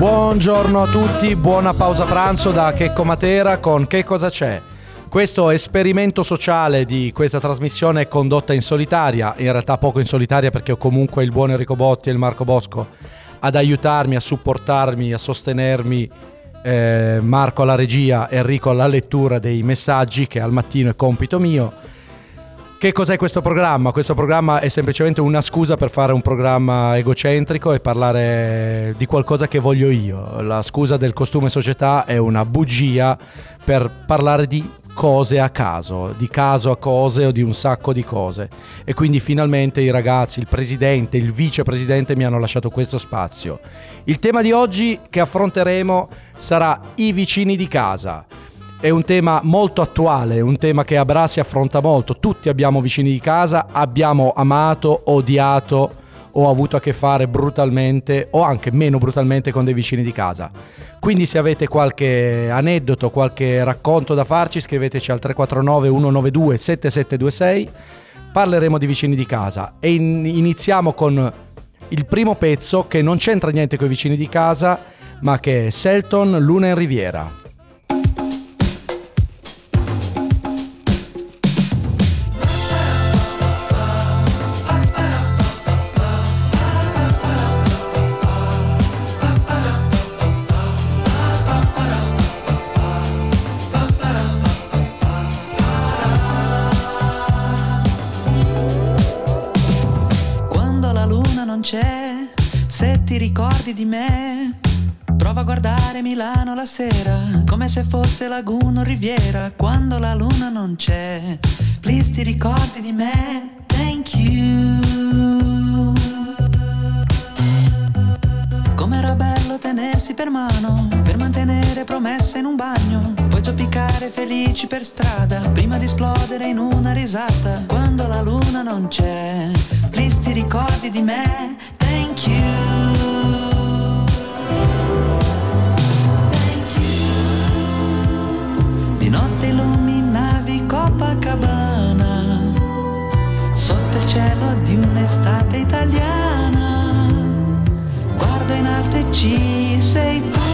Buongiorno a tutti, buona pausa pranzo da Checco Matera con Che cosa c'è? Questo esperimento sociale di questa trasmissione è condotta in solitaria, in realtà poco in solitaria perché ho comunque il buon Enrico Botti e il Marco Bosco ad aiutarmi, a supportarmi, a sostenermi eh, Marco alla regia, Enrico alla lettura dei messaggi che al mattino è compito mio che cos'è questo programma? Questo programma è semplicemente una scusa per fare un programma egocentrico e parlare di qualcosa che voglio io. La scusa del costume società è una bugia per parlare di cose a caso, di caso a cose o di un sacco di cose. E quindi finalmente i ragazzi, il presidente, il vicepresidente mi hanno lasciato questo spazio. Il tema di oggi che affronteremo sarà i vicini di casa è un tema molto attuale, un tema che Abra si affronta molto. Tutti abbiamo vicini di casa, abbiamo amato, odiato o avuto a che fare brutalmente o anche meno brutalmente con dei vicini di casa. Quindi se avete qualche aneddoto, qualche racconto da farci, scriveteci al 349 192 7726. Parleremo di vicini di casa e in- iniziamo con il primo pezzo che non c'entra niente con i vicini di casa, ma che è Selton Luna in Riviera. Di me. Prova a guardare Milano la sera, come se fosse laguna o riviera, quando la luna non c'è. Please ti ricordi di me? Thank you. Com'era bello tenersi per mano, per mantenere promesse in un bagno, poi zoppicare felici per strada, prima di esplodere in una risata, quando la luna non c'è. Please ti ricordi di me? Thank you. Copacabana sotto il cielo di un'estate italiana. Guardo in alto e ci sei tu.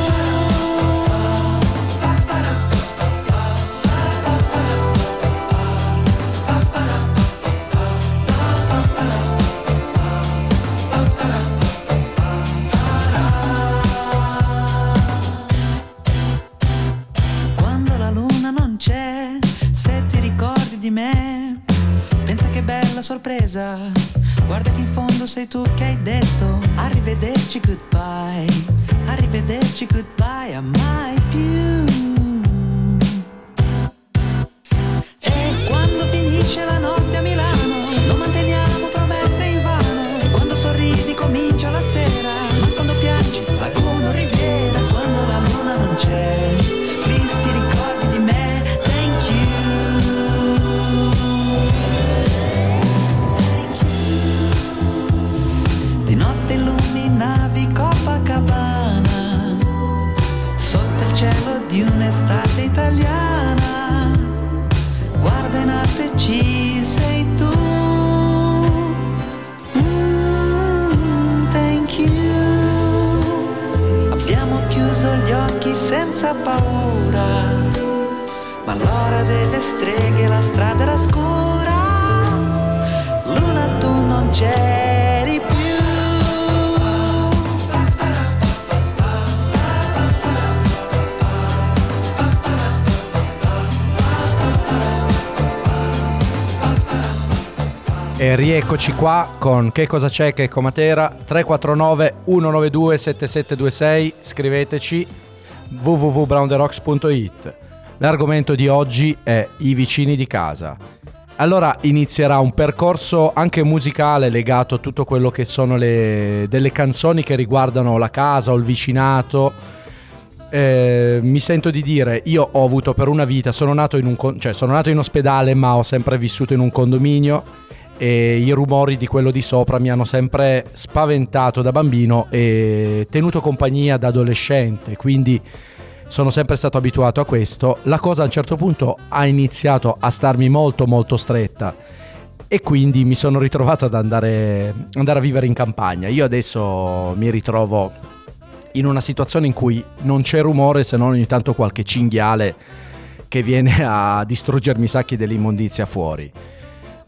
Rieccoci qua con Che cosa c'è che Comatera 349 192 7726 scriveteci www.brownderocks.it L'argomento di oggi è i vicini di casa. Allora inizierà un percorso anche musicale legato a tutto quello che sono le, delle canzoni che riguardano la casa o il vicinato. Eh, mi sento di dire, io ho avuto per una vita, sono nato in, un, cioè, sono nato in ospedale ma ho sempre vissuto in un condominio e i rumori di quello di sopra mi hanno sempre spaventato da bambino e tenuto compagnia da adolescente, quindi sono sempre stato abituato a questo. La cosa a un certo punto ha iniziato a starmi molto molto stretta e quindi mi sono ritrovato ad andare, andare a vivere in campagna. Io adesso mi ritrovo in una situazione in cui non c'è rumore se non ogni tanto qualche cinghiale che viene a distruggermi i sacchi dell'immondizia fuori.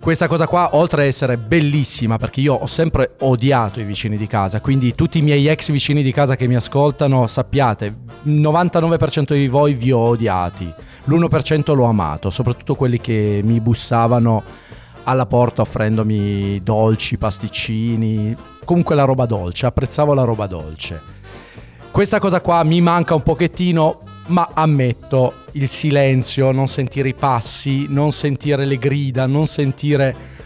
Questa cosa qua, oltre a essere bellissima, perché io ho sempre odiato i vicini di casa, quindi tutti i miei ex vicini di casa che mi ascoltano, sappiate, il 99% di voi vi ho odiati, l'1% l'ho amato, soprattutto quelli che mi bussavano alla porta offrendomi dolci, pasticcini, comunque la roba dolce, apprezzavo la roba dolce. Questa cosa qua mi manca un pochettino, ma ammetto il silenzio, non sentire i passi, non sentire le grida, non sentire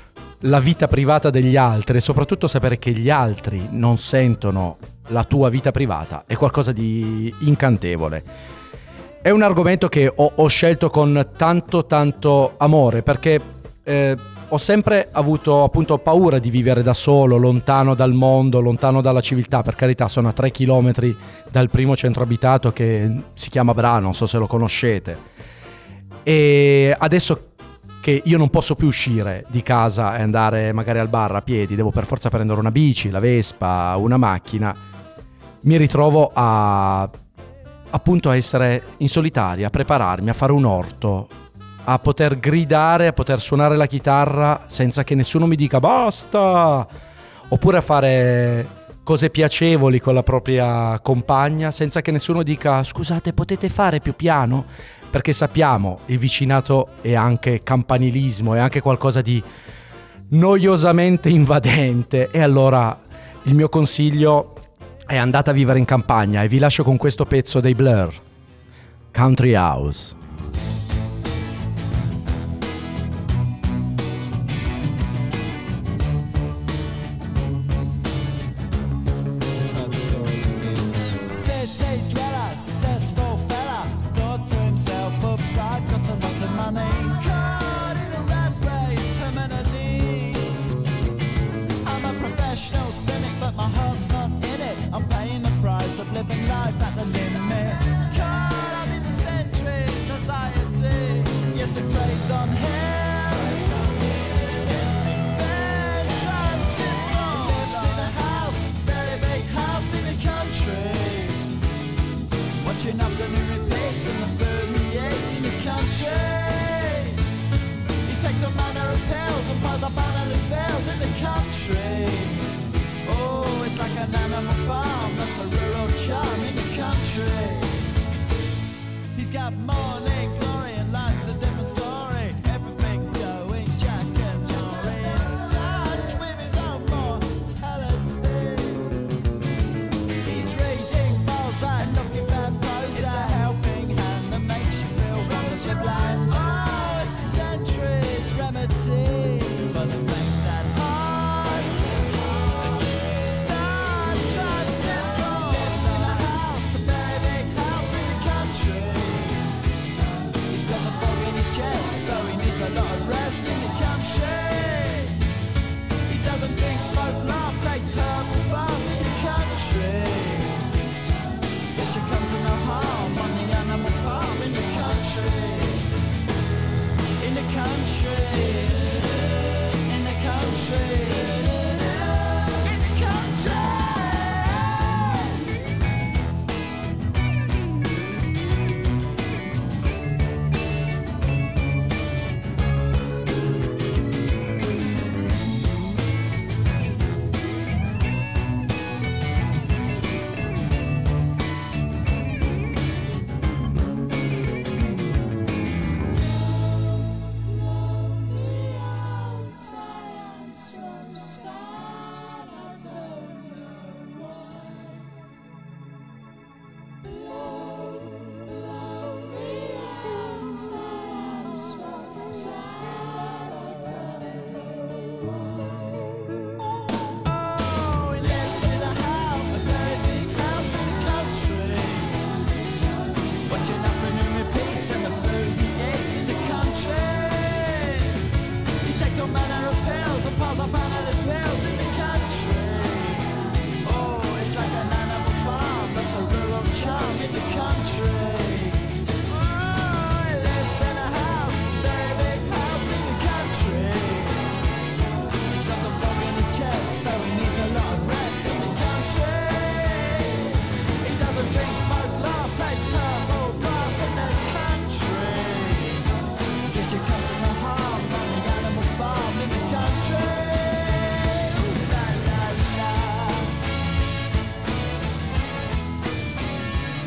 la vita privata degli altri e soprattutto sapere che gli altri non sentono la tua vita privata è qualcosa di incantevole. È un argomento che ho, ho scelto con tanto tanto amore perché eh, ho sempre avuto appunto paura di vivere da solo, lontano dal mondo, lontano dalla civiltà. Per carità, sono a tre chilometri dal primo centro abitato che si chiama Bra, non so se lo conoscete. E adesso che io non posso più uscire di casa e andare magari al bar a piedi, devo per forza prendere una bici, la Vespa, una macchina, mi ritrovo a appunto a essere in solitaria, a prepararmi, a fare un orto, a poter gridare, a poter suonare la chitarra senza che nessuno mi dica basta, oppure a fare cose piacevoli con la propria compagna senza che nessuno dica scusate potete fare più piano? Perché sappiamo il vicinato è anche campanilismo, è anche qualcosa di noiosamente invadente. E allora il mio consiglio è andate a vivere in campagna e vi lascio con questo pezzo dei Blur, Country House.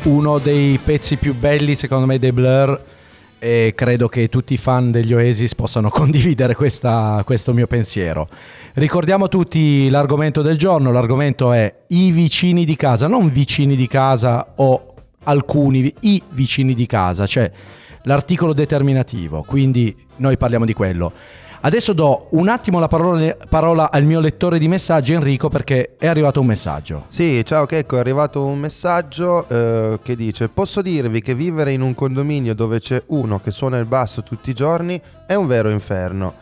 Uno dei pezzi più belli secondo me dei Blur e credo che tutti i fan degli Oasis possano condividere questa- questo mio pensiero. Ricordiamo tutti l'argomento del giorno, l'argomento è i vicini di casa, non vicini di casa o alcuni, i vicini di casa, cioè l'articolo determinativo, quindi noi parliamo di quello. Adesso do un attimo la parola, parola al mio lettore di messaggi Enrico perché è arrivato un messaggio. Sì, ciao Checco, è arrivato un messaggio eh, che dice Posso dirvi che vivere in un condominio dove c'è uno che suona il basso tutti i giorni è un vero inferno.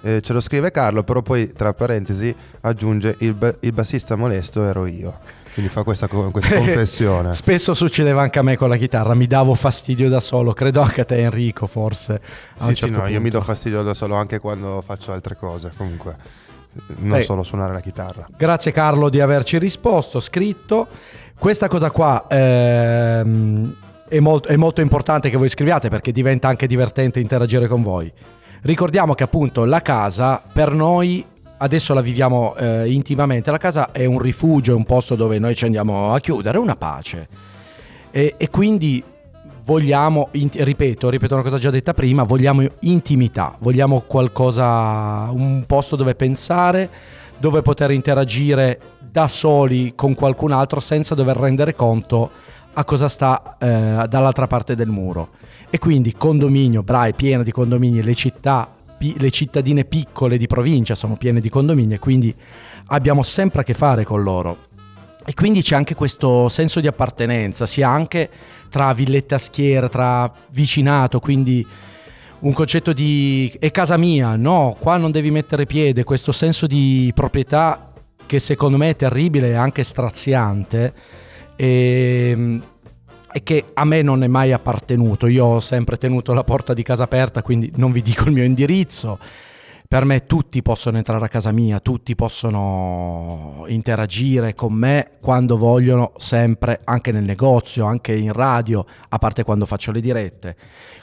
Eh, ce lo scrive Carlo, però poi tra parentesi aggiunge il, il bassista molesto ero io. Quindi fa questa, questa confessione. Spesso succedeva anche a me con la chitarra, mi davo fastidio da solo, credo anche a te Enrico forse. Sì, un sì, certo no, io mi punto. do fastidio da solo anche quando faccio altre cose, comunque. Non Beh. solo suonare la chitarra. Grazie Carlo di averci risposto, scritto. Questa cosa qua ehm, è, molto, è molto importante che voi scriviate perché diventa anche divertente interagire con voi. Ricordiamo che appunto la casa per noi, adesso la viviamo eh, intimamente, la casa è un rifugio, è un posto dove noi ci andiamo a chiudere, è una pace. E, e quindi vogliamo, ripeto, ripeto una cosa già detta prima, vogliamo intimità, vogliamo qualcosa, un posto dove pensare, dove poter interagire da soli con qualcun altro senza dover rendere conto a cosa sta eh, dall'altra parte del muro. E quindi condominio, Bra è piena di condomini, le città, le cittadine piccole di provincia sono piene di condomini e quindi abbiamo sempre a che fare con loro. E quindi c'è anche questo senso di appartenenza, sia anche tra villetta schiera, tra vicinato, quindi un concetto di è casa mia, no, qua non devi mettere piede, questo senso di proprietà che secondo me è terribile e anche straziante e, e che a me non è mai appartenuto. Io ho sempre tenuto la porta di casa aperta, quindi non vi dico il mio indirizzo. Per me tutti possono entrare a casa mia, tutti possono interagire con me quando vogliono, sempre, anche nel negozio, anche in radio, a parte quando faccio le dirette.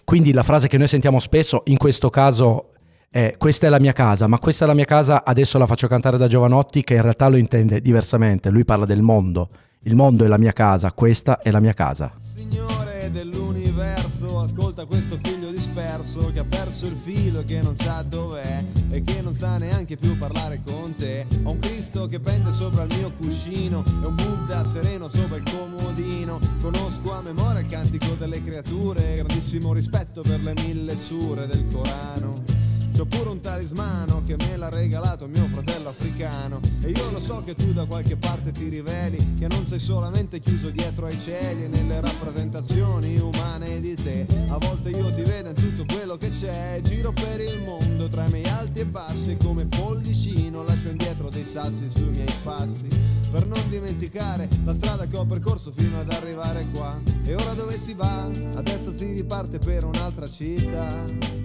Quindi la frase che noi sentiamo spesso, in questo caso, è questa è la mia casa, ma questa è la mia casa, adesso la faccio cantare da Giovanotti che in realtà lo intende diversamente, lui parla del mondo. Il mondo è la mia casa, questa è la mia casa. Signore dell'universo, ascolta questo figlio disperso che ha perso il filo e che non sa dov'è e che non sa neanche più parlare con te. Ho un Cristo che pende sopra il mio cuscino e un Buddha sereno sopra il comodino. Conosco a memoria il cantico delle creature, grandissimo rispetto per le mille sure del Corano. C'ho pure un talismano che me l'ha regalato mio fratello africano. E io lo so che tu da qualche parte ti riveli Che non sei solamente chiuso dietro ai cieli E nelle rappresentazioni umane di te. A volte io ti vedo in tutto quello che c'è Giro per il mondo tra i miei alti e bassi Come pollicino lascio indietro dei sassi sui miei passi. Per non dimenticare la strada che ho percorso fino ad arrivare qua. E ora dove si va? Adesso si riparte per un'altra città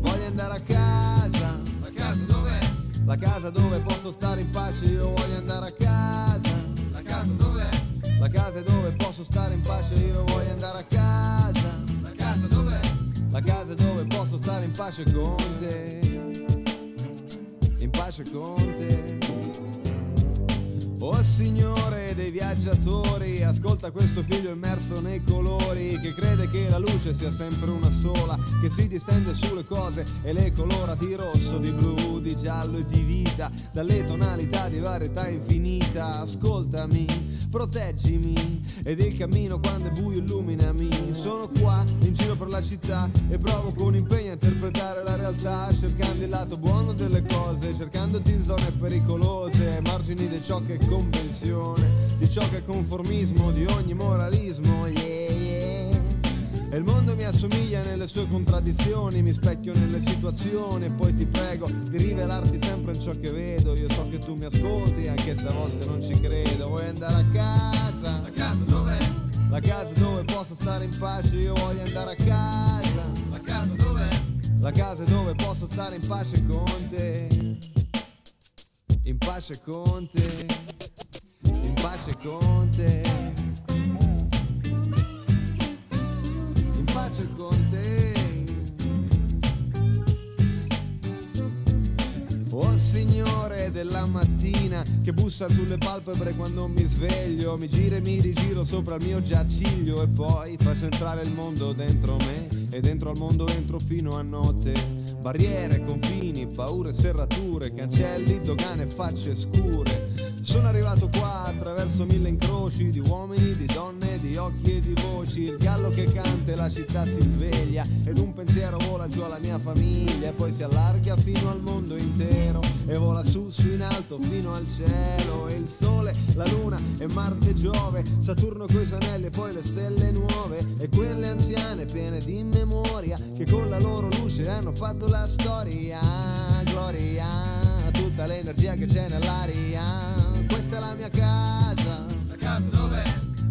Voglio andare a casa. La casa dov'è? La casa dove posso stare in pace, io voglio andare a casa. La casa dov'è? La casa dove posso stare in pace, io voglio andare a casa. La casa dov'è? La casa dove posso stare in pace con te. In pace con te. Oh Signore dei viaggiatori, ascolta questo figlio immerso nei colori, che crede che la luce sia sempre una sola, che si distende sulle cose e le colora di rosso, di blu, di giallo e di vita, dalle tonalità di varietà infinita. Ascoltami, proteggimi, ed il cammino quando è buio illuminami. Sono qua, in giro per la città, e provo con impegno a interpretare la realtà, cercando il lato buono delle cose, cercandoti in zone pericolose, margini di ciò che è convenzione, di ciò che è conformismo, di ogni moralismo, yeah. E il mondo mi assomiglia nelle sue contraddizioni, mi specchio nelle situazioni e poi ti prego di rivelarti sempre in ciò che vedo. Io so che tu mi ascolti, anche se a volte non ci credo. Vuoi andare a casa? La casa dov'è? La casa dove posso stare in pace, io voglio andare a casa. La casa dov'è? La casa dove posso stare in pace con te. In pace con te. In pace con te. Pace con te. Oh Signore della mattina che bussa sulle palpebre quando mi sveglio, mi gira e mi rigiro sopra il mio giaciglio e poi faccio entrare il mondo dentro me e dentro al mondo entro fino a notte. Barriere, confini, paure, serrature, cancelli, dogane, facce scure. Sono arrivato qua attraverso mille incroci di uomini, di donne, di occhi e di voci. Il gallo che canta e la città si sveglia ed un pensiero vola giù alla mia famiglia e poi si allarga fino al mondo intero e vola su su in alto fino al cielo e il sole, la luna e Marte Giove, Saturno coi anelli e poi le stelle nuove e quelle anziane piene di memoria che con la loro luce hanno fatto la storia, gloria, tutta l'energia che c'è nell'aria, questa è la mia casa.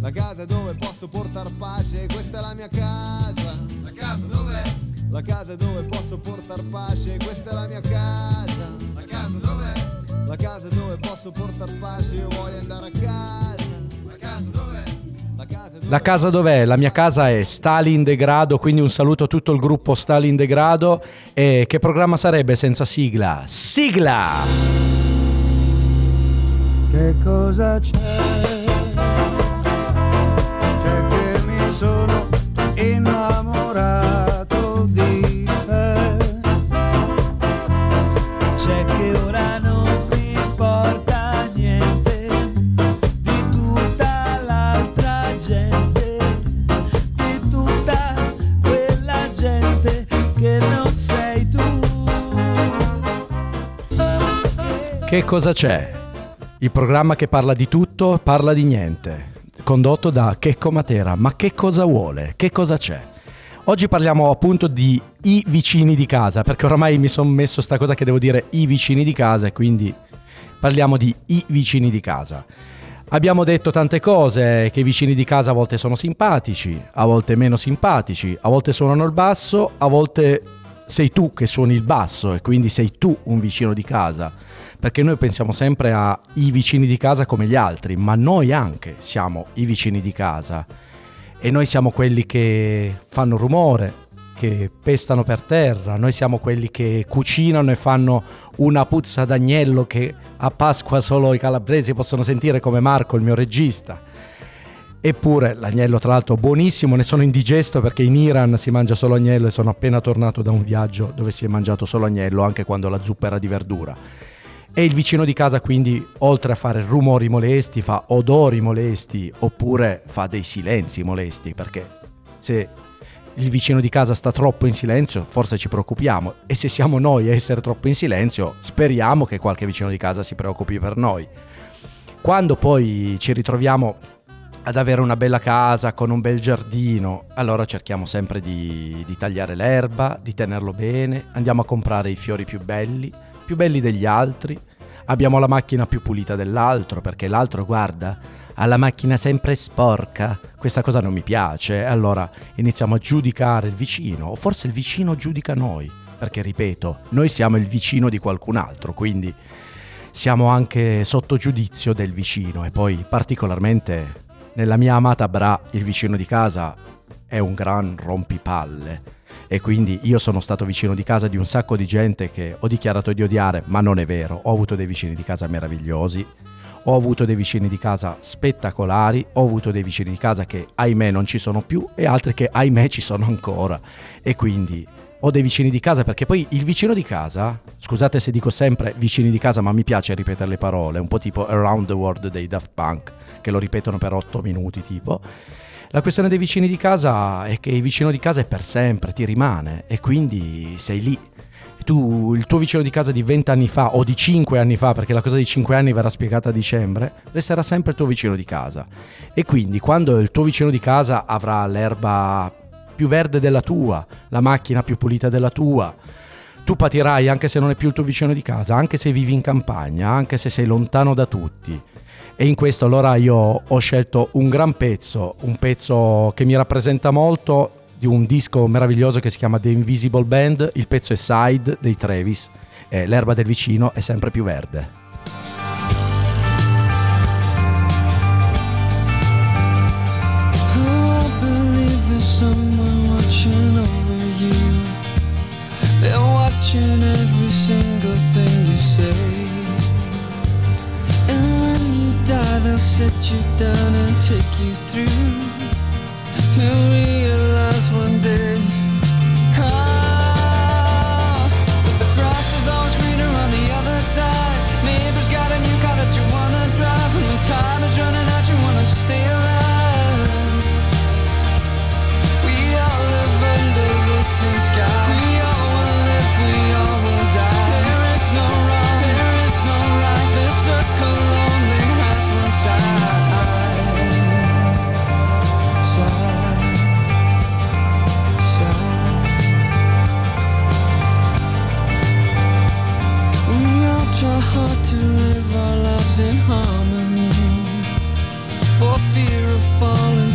La casa dove posso portar pace, questa è la mia casa. La casa dov'è? La casa dove posso portar pace, questa è la mia casa. La casa dov'è? La casa dove posso portar pace, io voglio andare a casa. La casa dov'è? La casa dove La casa dov'è? La mia casa è Stalin Degrado, quindi un saluto a tutto il gruppo Stalin Degrado. E che programma sarebbe senza sigla? Sigla! Che cosa? C'è Che cosa c'è? Il programma che parla di tutto, parla di niente. Condotto da Checco Matera. Ma che cosa vuole? Che cosa c'è? Oggi parliamo appunto di i vicini di casa, perché oramai mi sono messo sta cosa che devo dire i vicini di casa e quindi parliamo di i vicini di casa. Abbiamo detto tante cose, che i vicini di casa a volte sono simpatici, a volte meno simpatici, a volte suonano il basso, a volte sei tu che suoni il basso e quindi sei tu un vicino di casa. Perché noi pensiamo sempre ai vicini di casa come gli altri, ma noi anche siamo i vicini di casa. E noi siamo quelli che fanno rumore, che pestano per terra, noi siamo quelli che cucinano e fanno una puzza d'agnello che a Pasqua solo i calabresi possono sentire come Marco, il mio regista. Eppure l'agnello tra l'altro buonissimo, ne sono indigesto perché in Iran si mangia solo agnello e sono appena tornato da un viaggio dove si è mangiato solo agnello anche quando la zuppa era di verdura. E il vicino di casa quindi oltre a fare rumori molesti fa odori molesti oppure fa dei silenzi molesti perché se il vicino di casa sta troppo in silenzio forse ci preoccupiamo e se siamo noi a essere troppo in silenzio speriamo che qualche vicino di casa si preoccupi per noi. Quando poi ci ritroviamo ad avere una bella casa con un bel giardino, allora cerchiamo sempre di, di tagliare l'erba, di tenerlo bene, andiamo a comprare i fiori più belli, più belli degli altri, abbiamo la macchina più pulita dell'altro perché l'altro guarda ha la macchina sempre sporca, questa cosa non mi piace, allora iniziamo a giudicare il vicino o forse il vicino giudica noi, perché ripeto, noi siamo il vicino di qualcun altro, quindi siamo anche sotto giudizio del vicino. E poi particolarmente nella mia amata Bra il vicino di casa è un gran rompipalle. E quindi io sono stato vicino di casa di un sacco di gente che ho dichiarato di odiare, ma non è vero, ho avuto dei vicini di casa meravigliosi, ho avuto dei vicini di casa spettacolari, ho avuto dei vicini di casa che ahimè non ci sono più e altri che ahimè ci sono ancora. E quindi ho dei vicini di casa perché poi il vicino di casa, scusate se dico sempre vicini di casa ma mi piace ripetere le parole, un po' tipo Around the World dei Daft Punk che lo ripetono per 8 minuti tipo. La questione dei vicini di casa è che il vicino di casa è per sempre, ti rimane e quindi sei lì. Tu, il tuo vicino di casa di 20 anni fa o di 5 anni fa, perché la cosa di 5 anni verrà spiegata a dicembre, resterà sempre il tuo vicino di casa. E quindi quando il tuo vicino di casa avrà l'erba più verde della tua, la macchina più pulita della tua, tu patirai anche se non è più il tuo vicino di casa, anche se vivi in campagna, anche se sei lontano da tutti. E in questo allora io ho scelto un gran pezzo, un pezzo che mi rappresenta molto di un disco meraviglioso che si chiama The Invisible Band, il pezzo è Side dei Travis e l'erba del vicino è sempre più verde. each and every single thing you say. And when you die, they'll set you down and take you through. You'll realize one day.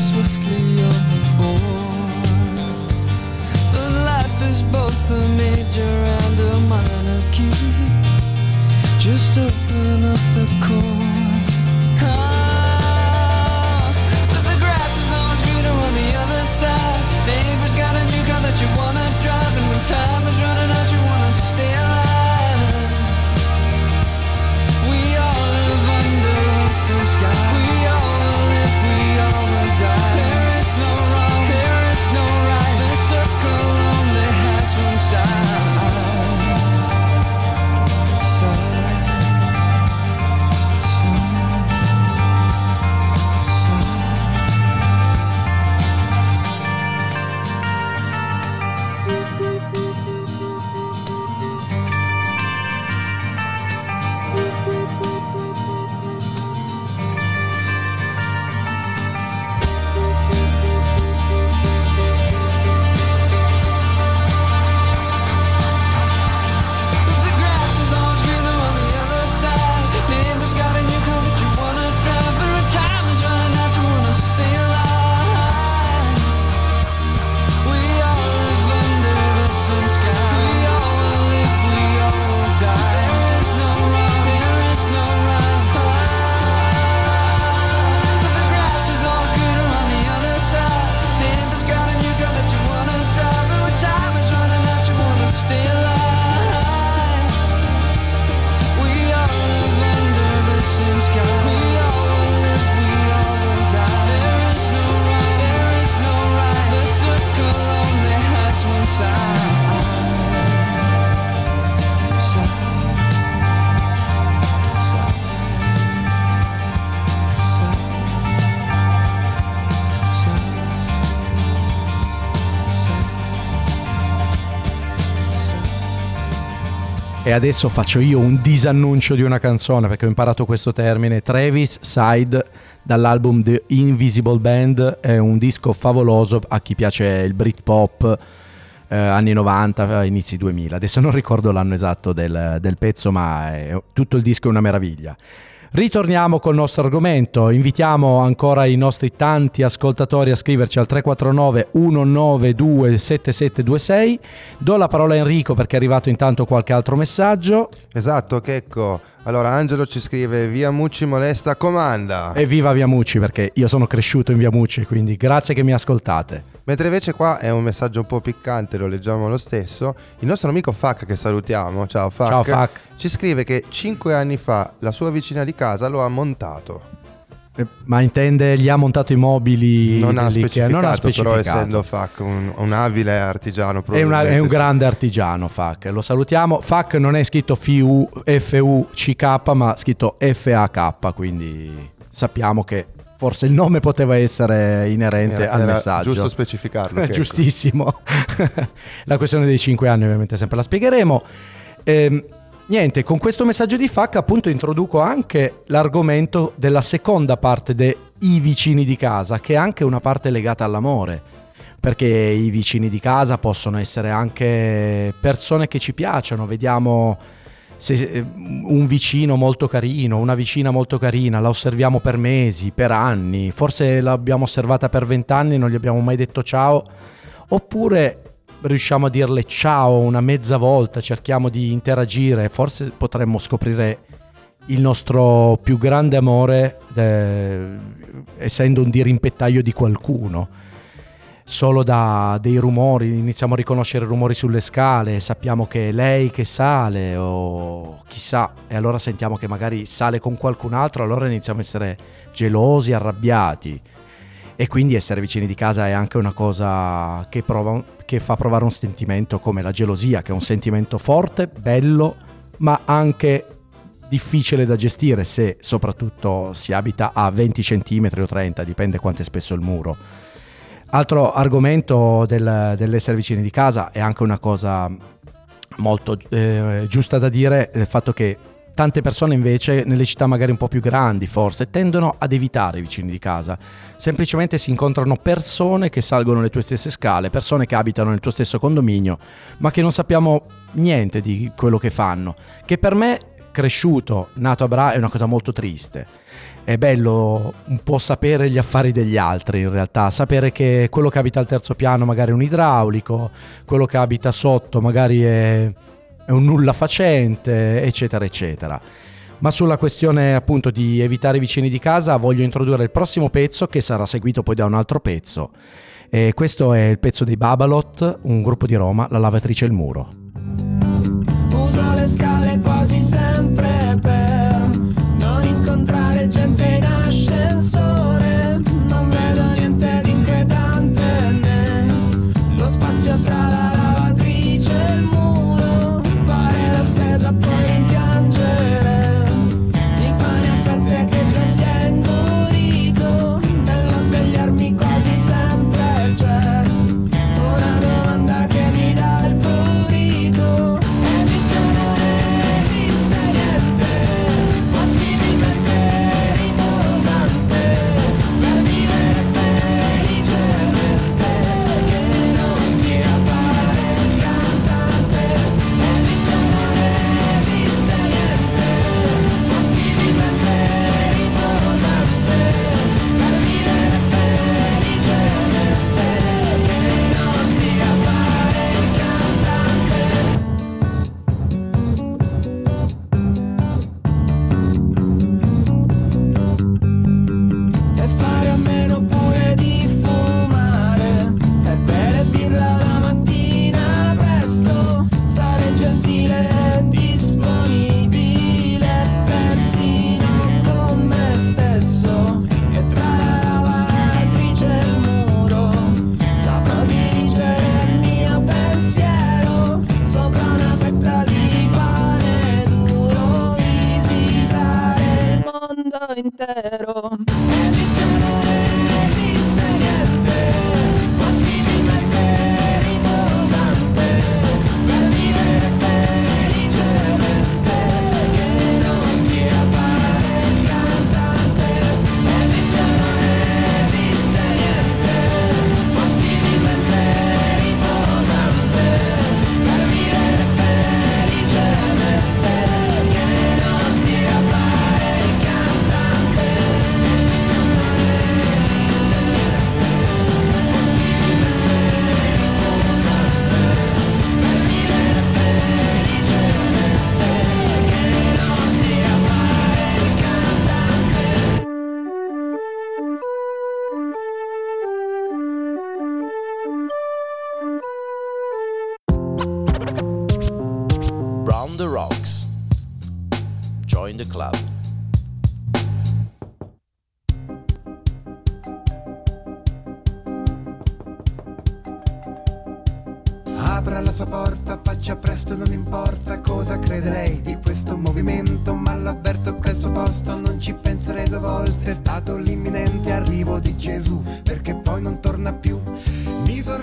Swiftly overboard. But life is both a major and a minor key. Just open up the chord. Ah, but the grass is always greener on the other side. E adesso faccio io un disannuncio di una canzone perché ho imparato questo termine. Travis Side dall'album The Invisible Band è un disco favoloso a chi piace il Britpop eh, anni 90, inizi 2000. Adesso non ricordo l'anno esatto del, del pezzo, ma è- tutto il disco è una meraviglia. Ritorniamo col nostro argomento, invitiamo ancora i nostri tanti ascoltatori a scriverci al 349 192 7726. Do la parola a Enrico perché è arrivato intanto qualche altro messaggio. Esatto, Checco. Allora, Angelo ci scrive: Via Mucci molesta, comanda. Evviva Viamucci perché io sono cresciuto in Viamucci, quindi grazie che mi ascoltate. Mentre invece qua è un messaggio un po' piccante, lo leggiamo lo stesso. Il nostro amico Fac, che salutiamo, ciao Fac, Ciao, Fac. ci scrive che 5 anni fa la sua vicina di casa lo ha montato. Eh, Ma intende gli ha montato i mobili Non ha, specificato, non ha però specificato. essendo Fac un, un abile artigiano È, una- è un sì. grande artigiano Fac, lo salutiamo. Fac non è scritto FU, FUCK ma scritto FAK, quindi sappiamo che forse il nome poteva essere inerente Era- al era messaggio. giusto specificarlo. Giustissimo. la questione dei 5 anni ovviamente sempre la spiegheremo. Ehm, niente, con questo messaggio di FAC appunto introduco anche l'argomento della seconda parte dei vicini di casa, che è anche una parte legata all'amore. Perché i vicini di casa possono essere anche persone che ci piacciono, vediamo se eh, un vicino molto carino, una vicina molto carina, la osserviamo per mesi, per anni, forse l'abbiamo osservata per vent'anni e non gli abbiamo mai detto ciao, oppure riusciamo a dirle ciao una mezza volta, cerchiamo di interagire, forse potremmo scoprire il nostro più grande amore eh, essendo un dirimpettaio di qualcuno. Solo da dei rumori, iniziamo a riconoscere rumori sulle scale, sappiamo che è lei che sale o chissà, e allora sentiamo che magari sale con qualcun altro, allora iniziamo a essere gelosi, arrabbiati. E quindi essere vicini di casa è anche una cosa che, prova- che fa provare un sentimento come la gelosia, che è un sentimento forte, bello, ma anche difficile da gestire se soprattutto si abita a 20 cm o 30, dipende quanto è spesso il muro. Altro argomento del- dell'essere vicini di casa è anche una cosa molto eh, giusta da dire, il fatto che tante persone invece nelle città magari un po' più grandi forse tendono ad evitare i vicini di casa, semplicemente si incontrano persone che salgono le tue stesse scale, persone che abitano nel tuo stesso condominio, ma che non sappiamo niente di quello che fanno, che per me cresciuto, nato a Bra è una cosa molto triste. È bello un po' sapere gli affari degli altri in realtà, sapere che quello che abita al terzo piano magari è un idraulico, quello che abita sotto magari è, è un nulla facente, eccetera, eccetera. Ma sulla questione appunto di evitare i vicini di casa voglio introdurre il prossimo pezzo che sarà seguito poi da un altro pezzo. E questo è il pezzo dei Babalot, un gruppo di Roma, La lavatrice e il muro. Uso le scale quasi sempre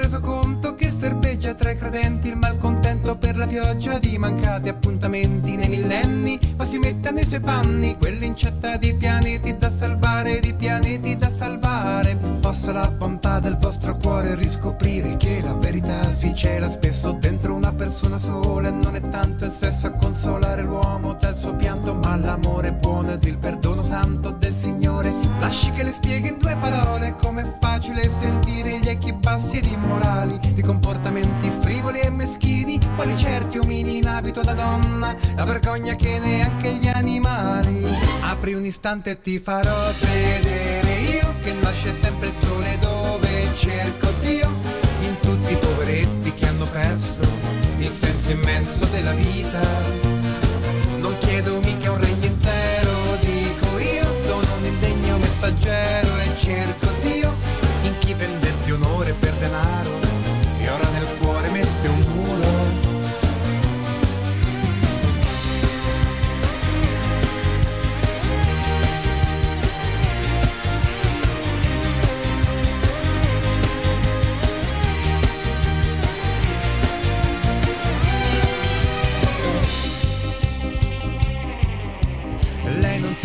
reso conto che serpeggia tra i credenti il malcontento per la pioggia di mancati appuntamenti nei millenni, ma si mette nei suoi panni quell'incetta di pianeti da salvare, di pianeti da salvare. Possa la bontà del vostro cuore riscoprire che la verità si cela spesso dentro una persona sola e non è tanto il sesso a consolare l'uomo dal suo pianto, ma l'amore buono ed il perdono santo del Signore. Lasci che le spieghi in due parole com'è facile sentire gli echi bassi ed immorali di comportamenti frivoli e meschini, quali certi omini in abito da donna, la vergogna che neanche gli animali. Apri un istante e ti farò vedere io nasce sempre il sole dove cerco Dio. In tutti i poveretti che hanno perso il senso immenso della vita. Non chiedo mica un regno intero, dico io, sono un indegno messaggero e cerco Dio. In chi vendette onore per denaro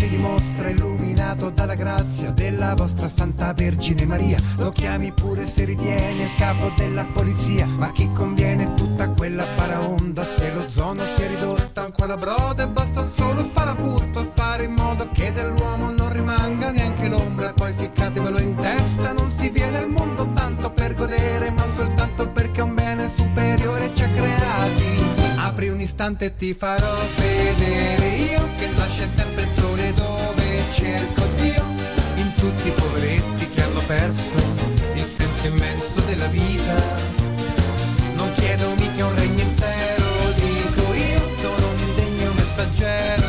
si dimostra illuminato dalla grazia della vostra Santa Vergine Maria. Lo chiami pure se ritiene il capo della polizia. Ma chi conviene tutta quella paraonda se lo zono si è ridotta ancora broda e basta un solo faraputto a fare in modo che dell'uomo non rimanga neanche l'ombra. E poi ficcatevelo in testa, non si viene al mondo tanto per godere, ma soltanto perché un bene superiore ci ha creati. Apri un istante e ti farò vedere io che nasce sempre il sole cerco Dio in tutti i poveretti che hanno perso il senso immenso della vita. Non chiedo mica un regno intero, dico io, sono un indegno messaggero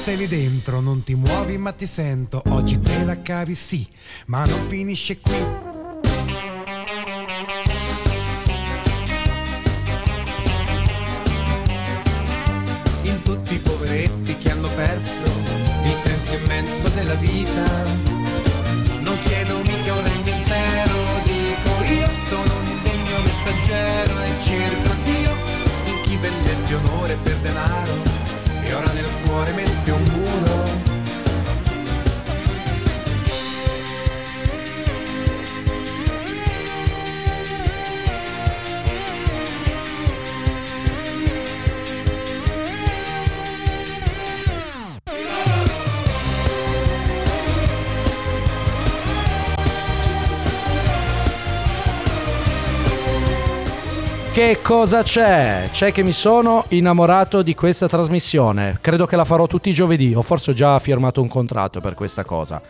sei lì dentro, non ti muovi ma ti sento. Oggi te la cavi sì, ma non finisce qui. Che cosa c'è? C'è che mi sono innamorato di questa trasmissione. Credo che la farò tutti i giovedì, o forse ho già firmato un contratto per questa cosa.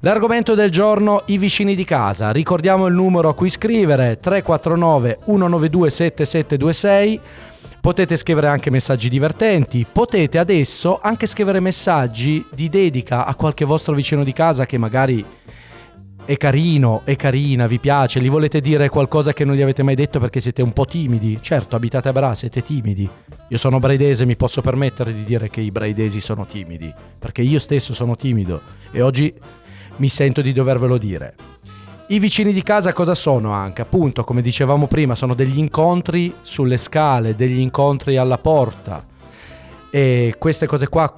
L'argomento del giorno, i vicini di casa. Ricordiamo il numero a cui scrivere, 349 192 7726. Potete scrivere anche messaggi divertenti, potete adesso anche scrivere messaggi di dedica a qualche vostro vicino di casa che magari è carino, è carina, vi piace, gli volete dire qualcosa che non gli avete mai detto perché siete un po' timidi. Certo, abitate a Bra, siete timidi. Io sono braidese, mi posso permettere di dire che i braidesi sono timidi, perché io stesso sono timido e oggi mi sento di dovervelo dire. I vicini di casa cosa sono anche? Appunto, come dicevamo prima, sono degli incontri sulle scale, degli incontri alla porta. E queste cose qua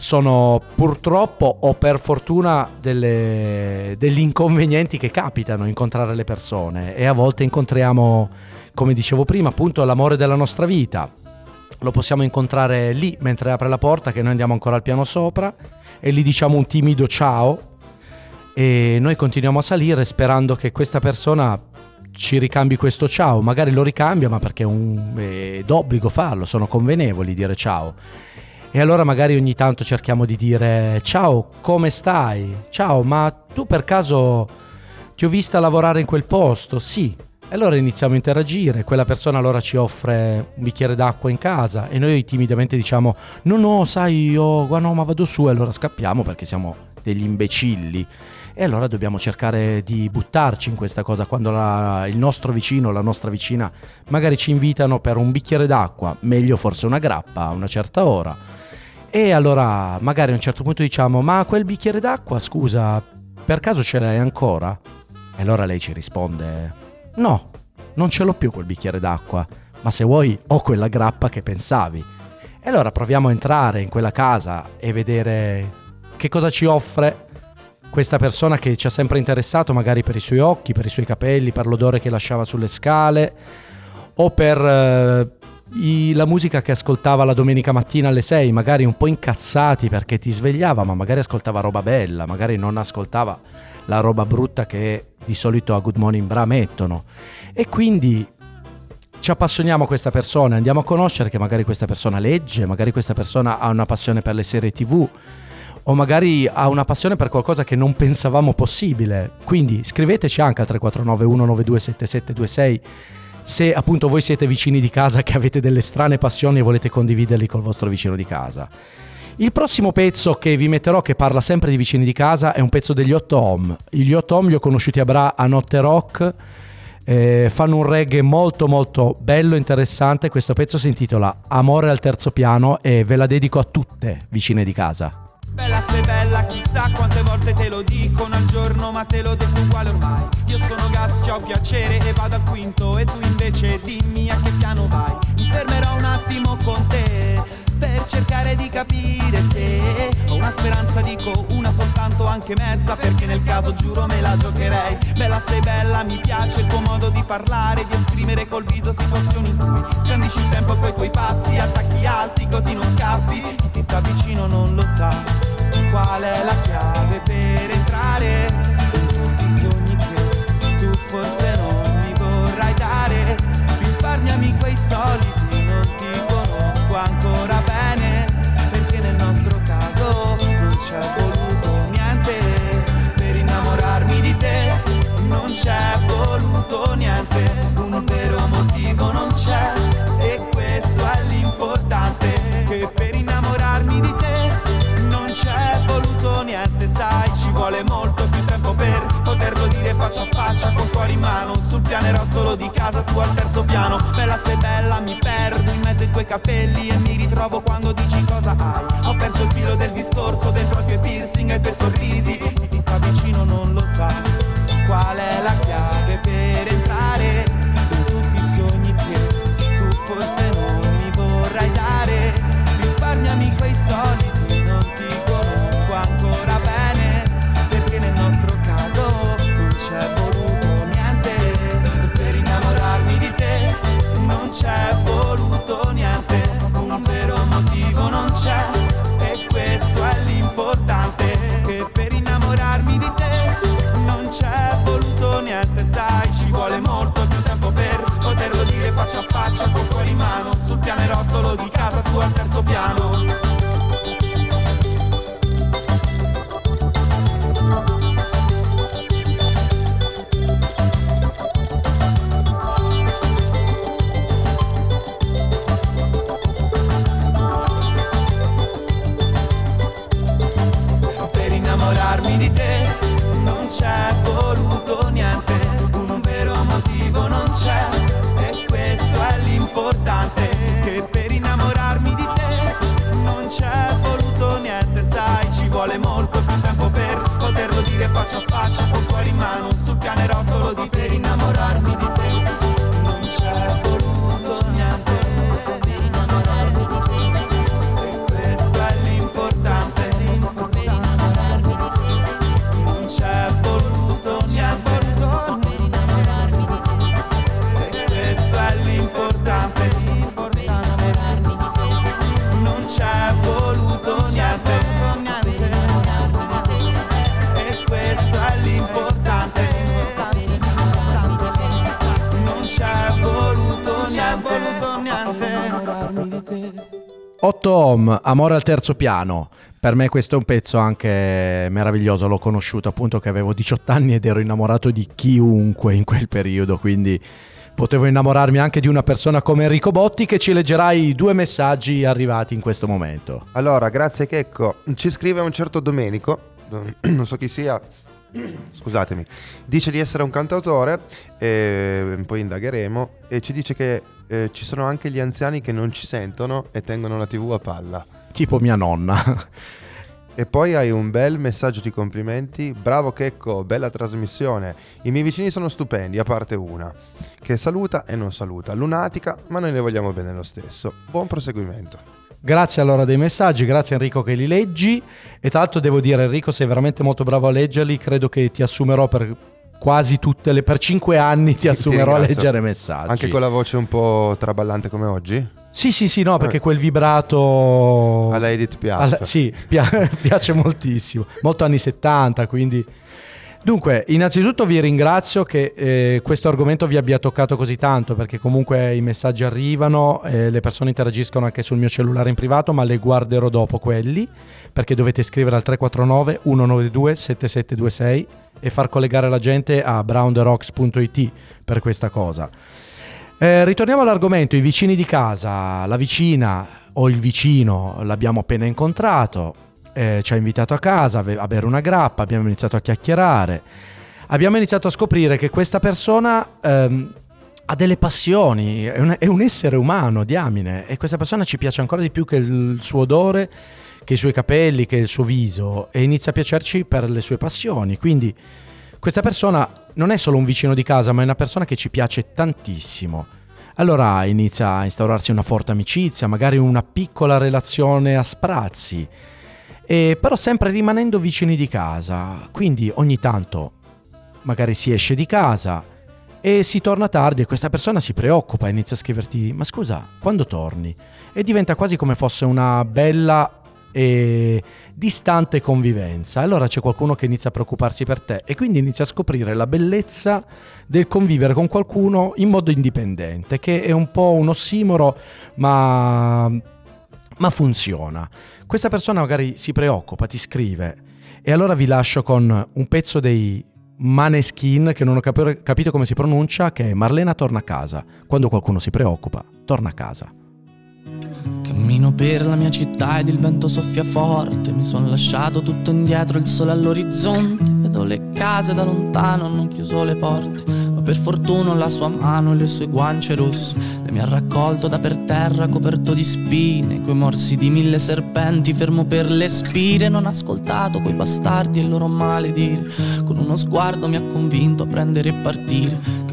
sono purtroppo o per fortuna delle- degli inconvenienti che capitano incontrare le persone e a volte incontriamo, come dicevo prima, appunto l'amore della nostra vita. Lo possiamo incontrare lì mentre apre la porta che noi andiamo ancora al piano sopra e gli diciamo un timido ciao e noi continuiamo a salire sperando che questa persona ci ricambi questo ciao, magari lo ricambia ma perché è, un- è d'obbligo farlo, sono convenevoli dire ciao. E allora magari ogni tanto cerchiamo di dire ciao, come stai? Ciao, ma tu per caso ti ho vista lavorare in quel posto? Sì. E allora iniziamo a interagire, quella persona allora ci offre un bicchiere d'acqua in casa e noi timidamente diciamo no no sai io guarda, no ma vado su e allora scappiamo perché siamo degli imbecilli e allora dobbiamo cercare di buttarci in questa cosa quando la- il nostro vicino, la nostra vicina magari ci invitano per un bicchiere d'acqua, meglio forse una grappa a una certa ora e allora magari a un certo punto diciamo ma quel bicchiere d'acqua scusa per caso ce l'hai ancora? E allora lei ci risponde no, non ce l'ho più quel bicchiere d'acqua, ma se vuoi ho quella grappa che pensavi. E allora proviamo a entrare in quella casa e vedere che cosa ci offre questa persona che ci ha sempre interessato, magari per i suoi occhi, per i suoi capelli, per l'odore che lasciava sulle scale o per eh, i- la musica che ascoltava la domenica mattina alle 6, magari un po' incazzati perché ti svegliava, ma magari ascoltava roba bella, magari non ascoltava la roba brutta che di solito a Good Morning Bra mettono. E quindi ci appassioniamo a questa persona, andiamo a conoscere che magari questa persona legge, magari questa persona ha una passione per le serie TV o magari ha una passione per qualcosa che non pensavamo possibile. Quindi scriveteci anche al 349 192 7726 se appunto voi siete vicini di casa che avete delle strane passioni e volete condividerli col vostro vicino di casa. Il prossimo pezzo che vi metterò, che parla sempre di vicini di casa, è un pezzo degli 8 Home. Gli 8 Home li ho conosciuti a Bra a Notte Rock, eh, fanno un reggae molto molto bello, interessante. Questo pezzo si intitola Amore al terzo piano e ve la dedico a tutte vicine di casa. Bella sei bella, chissà quante volte te lo dicono al giorno, ma te l'ho detto uguale ormai. Io sono gas, ciao piacere e vado al quinto e tu invece dimmi a che piano vai. Mi fermerò un attimo con te per cercare di capire se ho una speranza, dico una soltanto anche mezza, perché nel caso giuro me la giocherei. Bella sei bella, mi piace il tuo modo di parlare, di esprimere col viso situazioni in cui scandisci il tempo coi tuoi passi, attacchi alti così non scappi. Chi ti sta vicino non lo sa. Qual è la chiave per entrare in tutti i sogni che tu forse non mi vorrai dare? Risparmiami quei soliti, piano, bella sei bella, mi perdo in mezzo ai tuoi capelli e mi ritrovo quando dici cosa hai. Ho perso il filo del discorso dentro i tuoi piercing e i tuoi sorrisi, chi ti sta vicino non lo sa. Qual è la 8 Home, Amore al terzo piano. Per me questo è un pezzo anche meraviglioso, l'ho conosciuto appunto che avevo 18 anni ed ero innamorato di chiunque in quel periodo, quindi potevo innamorarmi anche di una persona come Enrico Botti che ci leggerai due messaggi arrivati in questo momento. Allora, grazie Checco. Ci scrive un certo Domenico, non so chi sia, scusatemi, dice di essere un cantautore, e poi indagheremo, e ci dice che eh, ci sono anche gli anziani che non ci sentono e tengono la tv a palla. Tipo mia nonna. E poi hai un bel messaggio di complimenti. Bravo Checco, bella trasmissione. I miei vicini sono stupendi, a parte una, che saluta e non saluta. Lunatica, ma noi le vogliamo bene lo stesso. Buon proseguimento. Grazie allora dei messaggi, grazie Enrico che li leggi e tra l'altro devo dire Enrico sei veramente molto bravo a leggerli, credo che ti assumerò per quasi tutte le per 5 anni ti assumerò a ringrazio. leggere messaggi. Anche con la voce un po' traballante come oggi? Sì, sì, sì, no, perché quel vibrato... Alla Edith Piaf. Alla- sì, pia- piace moltissimo. Molto anni 70, quindi... Dunque, innanzitutto vi ringrazio che eh, questo argomento vi abbia toccato così tanto, perché comunque i messaggi arrivano, eh, le persone interagiscono anche sul mio cellulare in privato, ma le guarderò dopo quelli, perché dovete scrivere al 349 192 7726 e far collegare la gente a brownderocks.it per questa cosa. Eh, ritorniamo all'argomento, i vicini di casa, la vicina o il vicino l'abbiamo appena incontrato, eh, ci ha invitato a casa a be- a bere una grappa, abbiamo iniziato a chiacchierare, abbiamo iniziato a scoprire che questa persona ehm, ha delle passioni, è un, è un essere umano, diamine, e questa persona ci piace ancora di più che il suo odore, che i suoi capelli, che il suo viso, e inizia a piacerci per le sue passioni, quindi questa persona non è solo un vicino di casa, ma è una persona che ci piace tantissimo. Allora inizia a instaurarsi una forte amicizia, magari una piccola relazione a sprazzi, e però sempre rimanendo vicini di casa. Quindi ogni tanto magari si esce di casa e si torna tardi e questa persona si preoccupa e inizia a scriverti ma scusa, quando torni? E diventa quasi come fosse una bella e distante convivenza. Allora c'è qualcuno che inizia a preoccuparsi per te e quindi inizia a scoprire la bellezza del convivere con qualcuno in modo indipendente, che è un po' un ossimoro, ma, ma funziona. Questa persona magari si preoccupa, ti scrive e allora vi lascio con un pezzo dei Maneskin che non ho capi- capito come si pronuncia, che è Marlena torna a casa. Quando qualcuno si preoccupa, torna a casa. Cammino per la mia città ed il vento soffia forte. Mi sono lasciato tutto indietro, il sole all'orizzonte. Vedo le case da lontano, hanno chiuso le porte. Ma per fortuna la sua mano e le sue guance rosse. Mi ha raccolto da per terra, coperto di spine. Coi morsi di mille serpenti, fermo per le spire. Non ho ascoltato quei bastardi e il loro maledire. Con uno sguardo mi ha convinto a prendere e partire.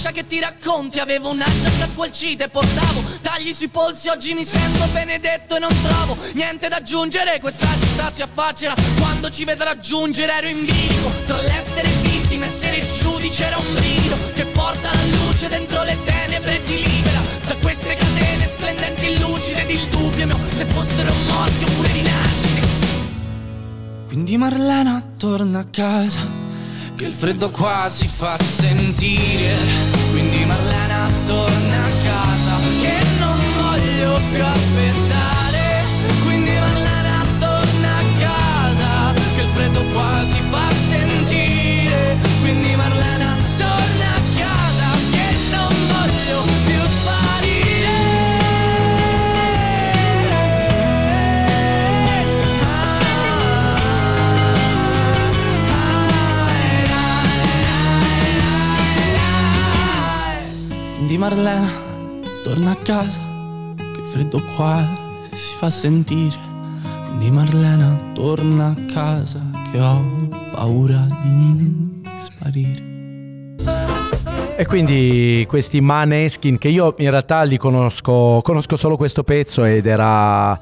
lascia che ti racconti Avevo una giacca squalcita e portavo Tagli sui polsi Oggi mi sento benedetto e non trovo Niente da aggiungere Questa città si affaccerà Quando ci vedrà giungere ero in bilico Tra l'essere vittima e essere giudice Era un brivido Che porta la luce dentro le tenebre E ti libera Da queste catene splendenti e lucide Ed il dubbio mio Se fossero morti oppure rinascite. Quindi Marlena torna a casa, che il freddo qua si fa sentire. Quindi Marlena torna a casa, che non voglio più aspettare. Marlena, torna a casa, che freddo qua si fa sentire. Quindi Marlena, torna a casa, che ho paura di sparire. E quindi questi Maneskin, che io in realtà li conosco, conosco solo questo pezzo ed era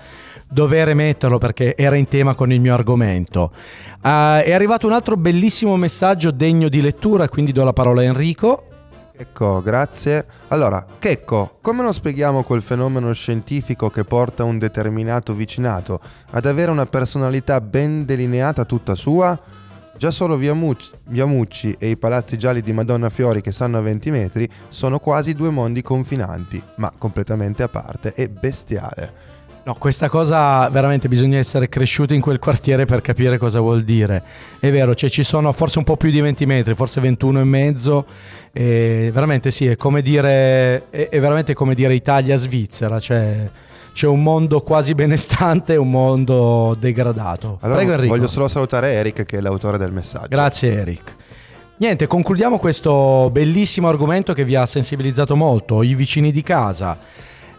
dovere metterlo perché era in tema con il mio argomento. Ah, è arrivato un altro bellissimo messaggio degno di lettura, quindi do la parola a Enrico. Ecco, grazie. Allora, Checco, come lo spieghiamo quel fenomeno scientifico che porta un determinato vicinato ad avere una personalità ben delineata tutta sua? Già solo Via Mucci, Via Mucci e i palazzi gialli di Madonna Fiori che stanno a 20 metri sono quasi due mondi confinanti, ma completamente a parte e bestiale. No, questa cosa veramente bisogna essere cresciuti in quel quartiere per capire cosa vuol dire. È vero, cioè ci sono forse un po' più di 20 metri, forse 21 e mezzo. E veramente sì, è come dire, è, è veramente come dire Italia-Svizzera, cioè c'è un mondo quasi benestante e un mondo degradato. Allora, Prego Enrico. voglio solo salutare Eric che è l'autore del messaggio. Grazie Eric. Niente, concludiamo questo bellissimo argomento che vi ha sensibilizzato molto, i vicini di casa.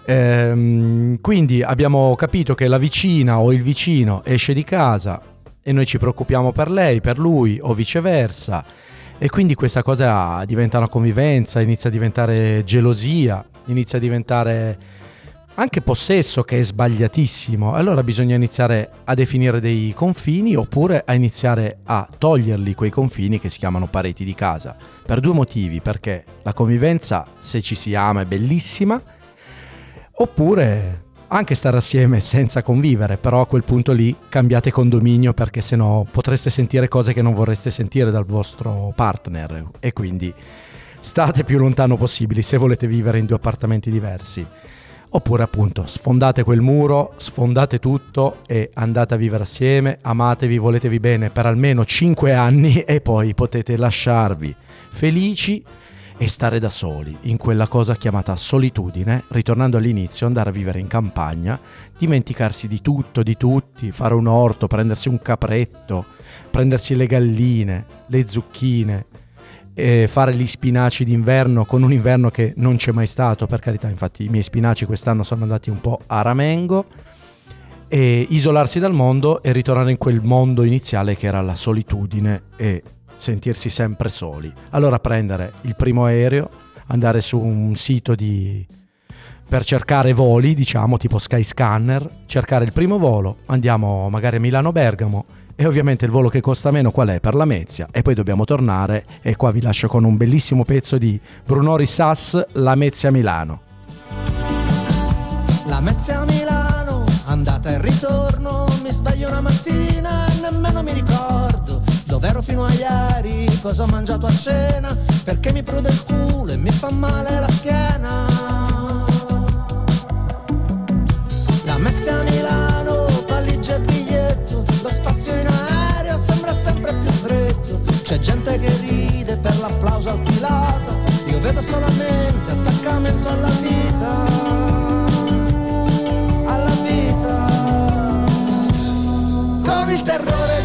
Ehm, quindi abbiamo capito che la vicina o il vicino esce di casa e noi ci preoccupiamo per lei, per lui o viceversa. E quindi questa cosa diventa una convivenza, inizia a diventare gelosia, inizia a diventare anche possesso che è sbagliatissimo. Allora bisogna iniziare a definire dei confini oppure a iniziare a toglierli quei confini che si chiamano pareti di casa. Per due motivi, perché la convivenza se ci si ama è bellissima, oppure anche stare assieme senza convivere, però a quel punto lì cambiate condominio perché sennò potreste sentire cose che non vorreste sentire dal vostro partner e quindi state più lontano possibili se volete vivere in due appartamenti diversi. Oppure appunto sfondate quel muro, sfondate tutto e andate a vivere assieme, amatevi, voletevi bene per almeno 5 anni e poi potete lasciarvi felici e stare da soli in quella cosa chiamata solitudine, ritornando all'inizio, andare a vivere in campagna, dimenticarsi di tutto, di tutti, fare un orto, prendersi un capretto, prendersi le galline, le zucchine, fare gli spinaci d'inverno con un inverno che non c'è mai stato, per carità, infatti i miei spinaci quest'anno sono andati un po' a ramengo, e isolarsi dal mondo e ritornare in quel mondo iniziale che era la solitudine e sentirsi sempre soli. Allora prendere il primo aereo, andare su un sito di per cercare voli, diciamo tipo Skyscanner, cercare il primo volo, andiamo magari a Milano-Bergamo e ovviamente il volo che costa meno qual è? Per la Mezia e poi dobbiamo tornare e qua vi lascio con un bellissimo pezzo di Brunori Sass, La Mezia Milano. La Mezia Milano, andata e ritorno, mi sveglio una mattina e nemmeno mi ricordo dove ero fino a ieri, cosa ho mangiato a cena, perché mi prude il culo e mi fa male la schiena. La Mezia a Milano, valigia e biglietto, lo spazio in aereo sembra sempre più stretto, c'è gente che ride per l'applauso al pilota, io vedo solamente attaccamento alla vita. Alla vita con il terrore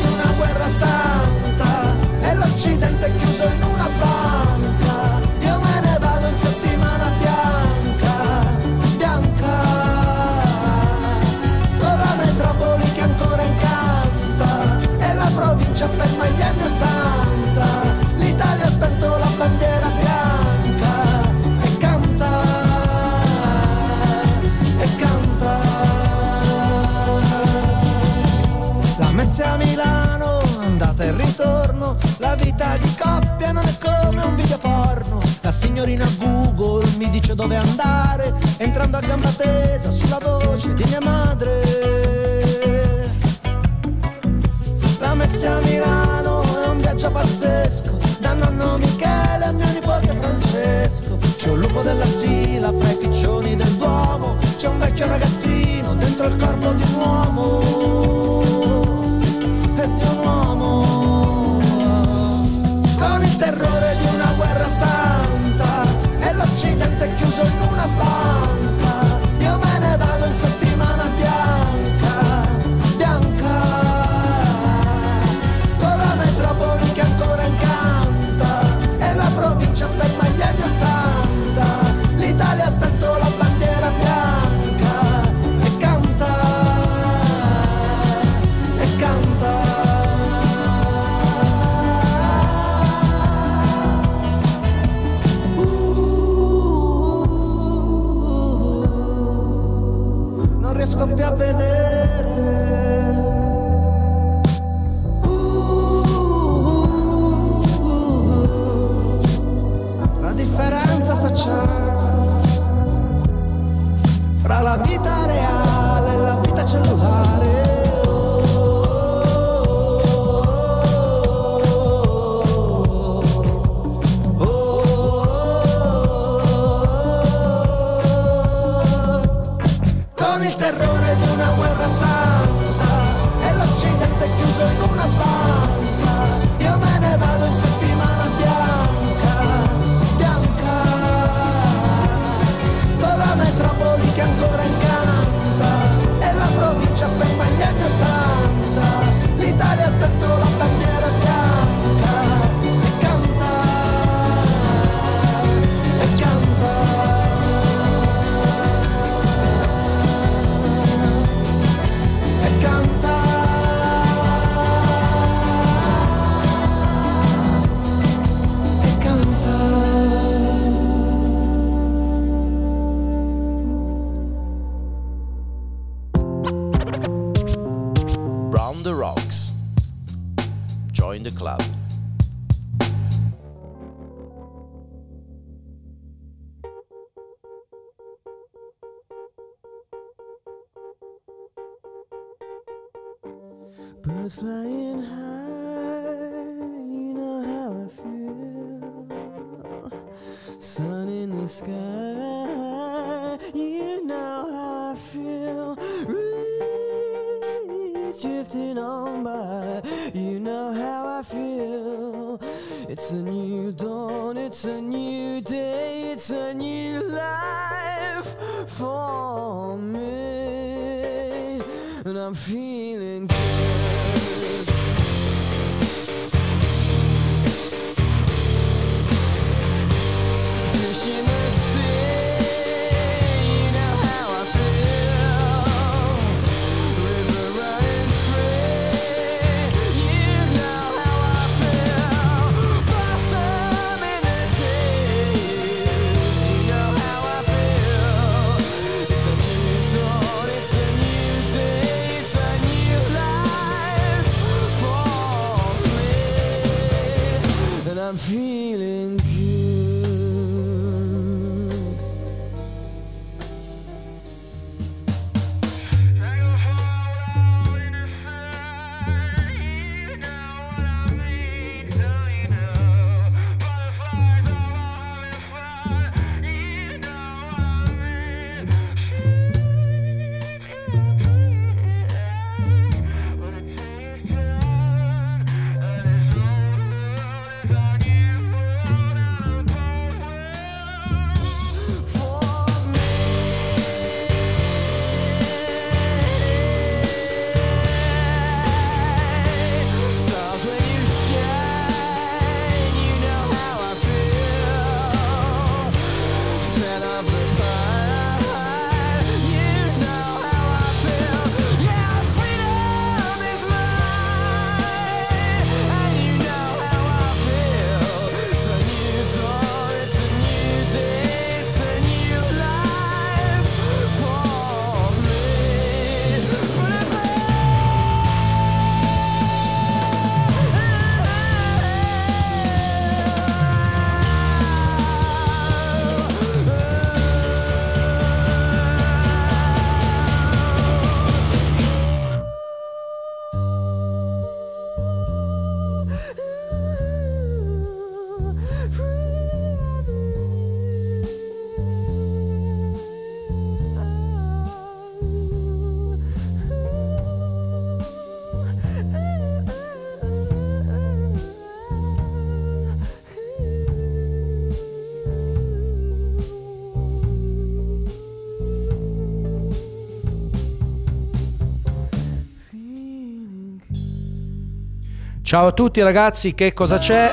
Ciao a tutti ragazzi, che cosa c'è?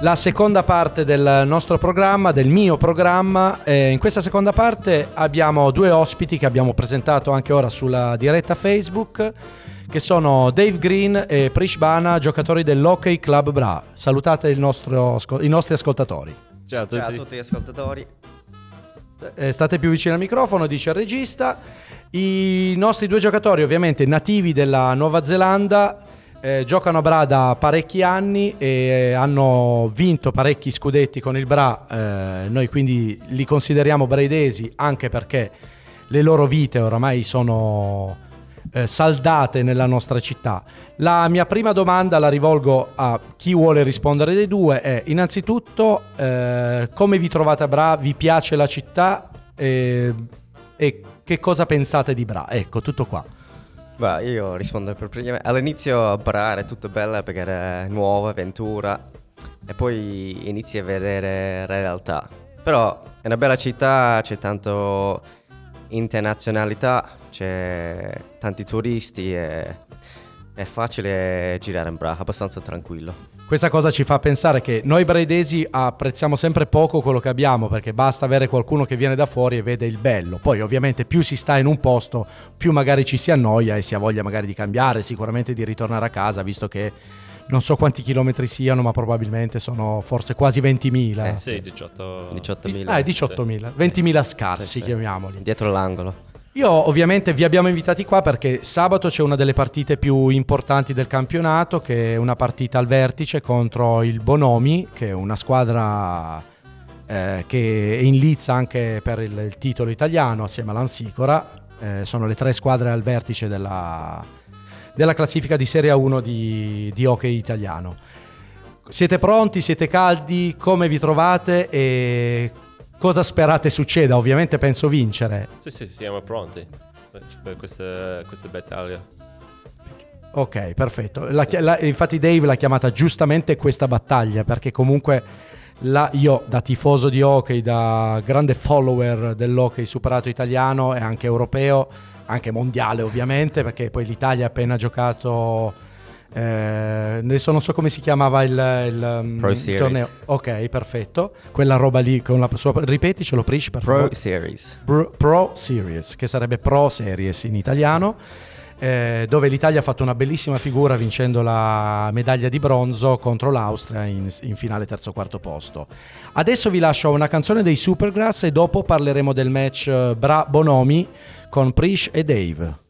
La seconda parte del nostro programma, del mio programma. Eh, in questa seconda parte abbiamo due ospiti che abbiamo presentato anche ora sulla diretta Facebook, che sono Dave Green e Prish Bana, giocatori dell'Hockey Club Bra. Salutate il nostro i nostri ascoltatori. Ciao a tutti. gli ascoltatori. Eh, state più vicino al microfono, dice il regista. I nostri due giocatori, ovviamente nativi della Nuova Zelanda, eh, giocano a Bra da parecchi anni e hanno vinto parecchi scudetti con il Bra. eh, noi quindi li consideriamo braidesi anche perché le loro vite oramai sono eh, saldate nella nostra città. La mia prima domanda la rivolgo a chi vuole rispondere dei due. È innanzitutto eh, come vi trovate a Bra? Vi piace la città? E, e che cosa pensate di Bra? Ecco, tutto qua. Beh, io rispondo per prima. All'inizio a Bra era tutto bello perché era nuova, avventura. E poi inizi a vedere la realtà. Però è una bella città, c'è tanto internazionalità, c'è tanti turisti e è facile girare in Bra, abbastanza tranquillo. Questa cosa ci fa pensare che noi braidesi apprezziamo sempre poco quello che abbiamo perché basta avere qualcuno che viene da fuori e vede il bello. Poi ovviamente più si sta in un posto, più magari ci si annoia e si ha voglia magari di cambiare, sicuramente di ritornare a casa, visto che non so quanti chilometri siano, ma probabilmente sono forse quasi 20.000. Eh sì, 18... 18.000. Ah, 18.000, 20.000 scarsi Sì, sì. chiamiamoli. Dietro l'angolo. Io ovviamente vi abbiamo invitati qua perché sabato c'è una delle partite più importanti del campionato, che è una partita al vertice contro il Bonomi, che è una squadra eh, che è in lizza anche per il, il titolo italiano assieme all'Ansicora. Eh, sono le tre squadre al vertice della, della classifica di Serie 1 di, di hockey italiano. Siete pronti? Siete caldi? Come vi trovate? E cosa sperate succeda? Ovviamente penso vincere. Sì, sì, siamo pronti per questa, questa battaglia. Ok, perfetto. La la- infatti Dave l'ha chiamata giustamente questa battaglia perché comunque la- io da tifoso di hockey, da grande follower dell'hockey superato italiano e anche europeo, anche mondiale ovviamente, perché poi l'Italia ha appena giocato... eh, adesso non so come si chiamava il, il, um, Pro il Series. torneo. Ok, perfetto. Quella roba lì con la sua... Ripeticelo, Prish, per Pro favore. Series. Pro, Pro Series, che sarebbe Pro Series in italiano, eh, dove l'Italia ha fatto una bellissima figura vincendo la medaglia di bronzo contro l'Austria in, in finale terzo quarto posto. Adesso vi lascio una canzone dei Supergrass e dopo parleremo del match eh, Bra Bonomi con Prish e Dave.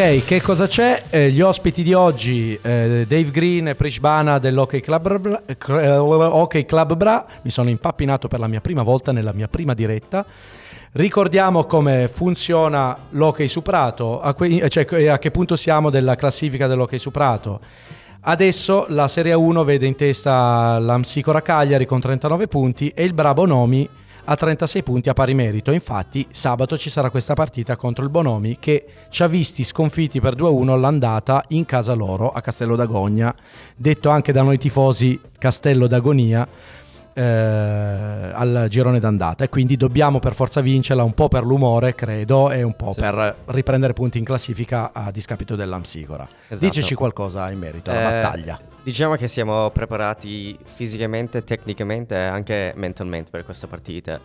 Che cosa c'è? Eh, gli ospiti di oggi, eh, Dave Green e Prish Bana dell'Hockey Club, Bra- eh, Hockey Club Bra. Mi sono impappinato per la mia prima volta nella mia prima diretta. Ricordiamo come funziona l'Hockey su Prato, a, que- cioè eh, a che punto siamo della classifica dell'Hockey su Prato. Adesso la Serie 1 vede in testa l'Amsicora Cagliari con 39 punti e il Bra Bonomi a 36 punti a pari merito. Infatti sabato ci sarà questa partita contro il Bonomi che ci ha visti sconfitti per 2-1 all'andata in casa loro a Castello d'Agogna, detto anche da noi tifosi Castello d'Agonia eh, al girone d'andata e quindi dobbiamo per forza vincerla un po' per l'umore credo e un po' Sì. per riprendere punti in classifica a discapito dell'Amsicora. Esatto. Diceci qualcosa in merito alla Eh, battaglia. Diciamo che siamo preparati fisicamente, tecnicamente e anche mentalmente per questa partita.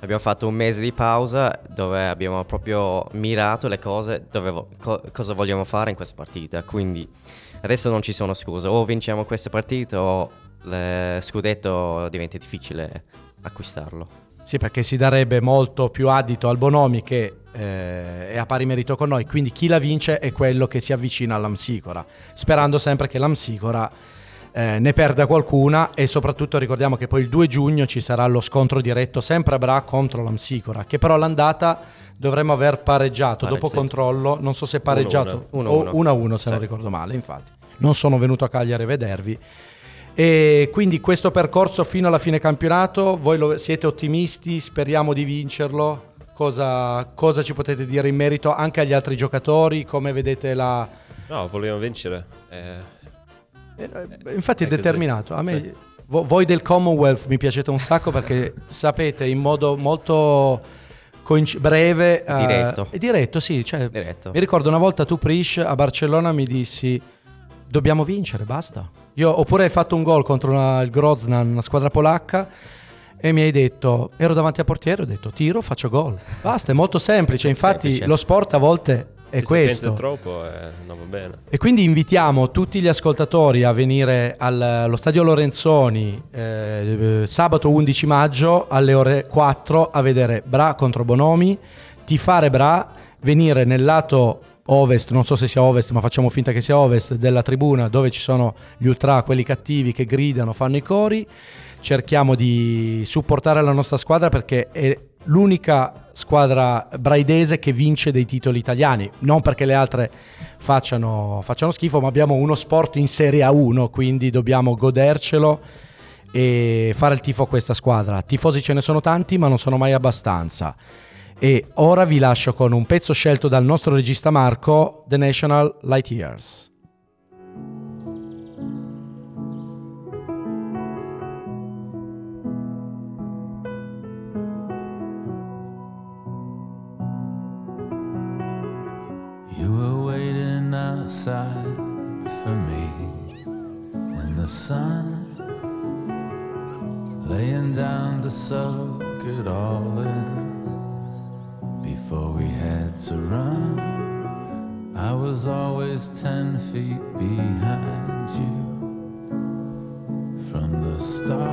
Abbiamo fatto un mese di pausa dove abbiamo proprio mirato le cose, vo- co- cosa vogliamo fare in questa partita. Quindi adesso non ci sono scuse, o vinciamo questa partita o il scudetto diventa difficile acquistarlo. Sì, perché si darebbe molto più addito al Bonomi che eh, è a pari merito con noi, quindi chi la vince è quello che si avvicina all'Amsicora, sperando sempre che l'Amsicora eh, ne perda qualcuna e soprattutto ricordiamo che poi il 2 giugno ci sarà lo scontro diretto sempre a Bra contro l'Amsicora, che però l'andata dovremmo aver pareggiato, Pare dopo sì. controllo, non so se pareggiato 1-1. o 1-1 se non Sì. ricordo male, infatti. Non sono venuto a Cagliari a vedervi. E quindi questo percorso fino alla fine campionato, voi lo- siete ottimisti, speriamo di vincerlo. Cosa, cosa ci potete dire in merito anche agli altri giocatori? Come vedete la... No, vogliamo vincere. Eh, Infatti è, determinato. A me, Sì. vo- voi del Commonwealth mi piacete un sacco perché sapete in modo molto coinc- breve... eh, Diretto. e diretto, sì. cioè, Diretto. Mi ricordo una volta tu, Prish, a Barcellona mi dissi dobbiamo vincere, basta. Io, oppure hai fatto un gol contro una- il Groznan, una squadra polacca, e mi hai detto, ero davanti al portiere, ho detto tiro, faccio gol. Basta, è molto semplice. Infatti Semplice. lo sport a volte è se questo. troppo eh, non va bene. E quindi invitiamo tutti gli ascoltatori a venire al- allo stadio Lorenzoni eh, sabato 11 maggio alle ore 4 a vedere Bra contro Bonomi, tifare Bra, venire nel lato ovest, non so se sia ovest ma facciamo finta che sia ovest, della tribuna dove ci sono gli ultra, quelli cattivi che gridano, fanno i cori. Cerchiamo di supportare la nostra squadra perché è l'unica squadra braidese che vince dei titoli italiani, non perché le altre facciano, facciano schifo, ma abbiamo uno sport in Serie A1, quindi dobbiamo godercelo e fare il tifo a questa squadra. Tifosi ce ne sono tanti, ma non sono mai abbastanza. E ora vi lascio con un pezzo scelto dal nostro regista Marco, The National Light Years. Outside for me in the sun, laying down to soak it all in before we had to run. I was always ten feet behind you from the start.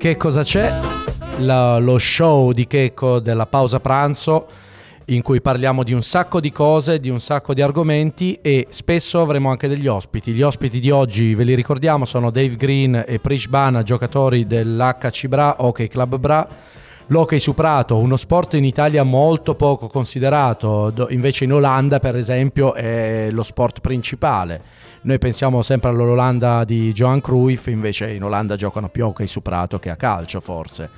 Che cosa c'è? La- lo show di Checco della pausa pranzo in cui parliamo di un sacco di cose, di un sacco di argomenti e spesso avremo anche degli ospiti. Gli ospiti di oggi, ve li ricordiamo, sono Dave Green e Prish Bana, giocatori dell'HC Bra, Hockey Club Bra. L'hockey su prato, uno sport in Italia molto poco considerato, invece in Olanda per esempio è lo sport principale. Noi pensiamo sempre all'Olanda di Johan Cruyff, invece in Olanda giocano più a hockey su prato che a calcio forse.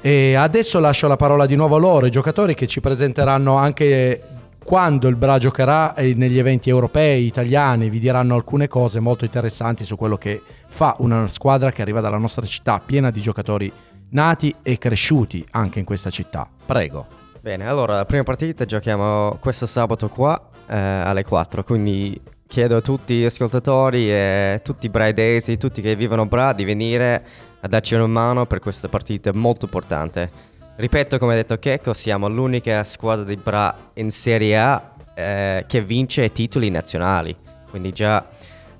E adesso lascio la parola di nuovo a loro, i giocatori che ci presenteranno anche quando il Bra giocherà negli eventi europei, italiani, vi diranno alcune cose molto interessanti su quello che fa una squadra che arriva dalla nostra città, piena di giocatori nati e cresciuti anche in questa città. Prego. Bene, allora la prima partita giochiamo questo sabato qua eh, alle 4, quindi chiedo a tutti gli ascoltatori e tutti i braidesi, tutti che vivono Bra di venire a darci una mano per questa partita molto importante. Ripeto, come ha detto Checco, siamo l'unica squadra di Bra in Serie A eh, che vince titoli nazionali, quindi già,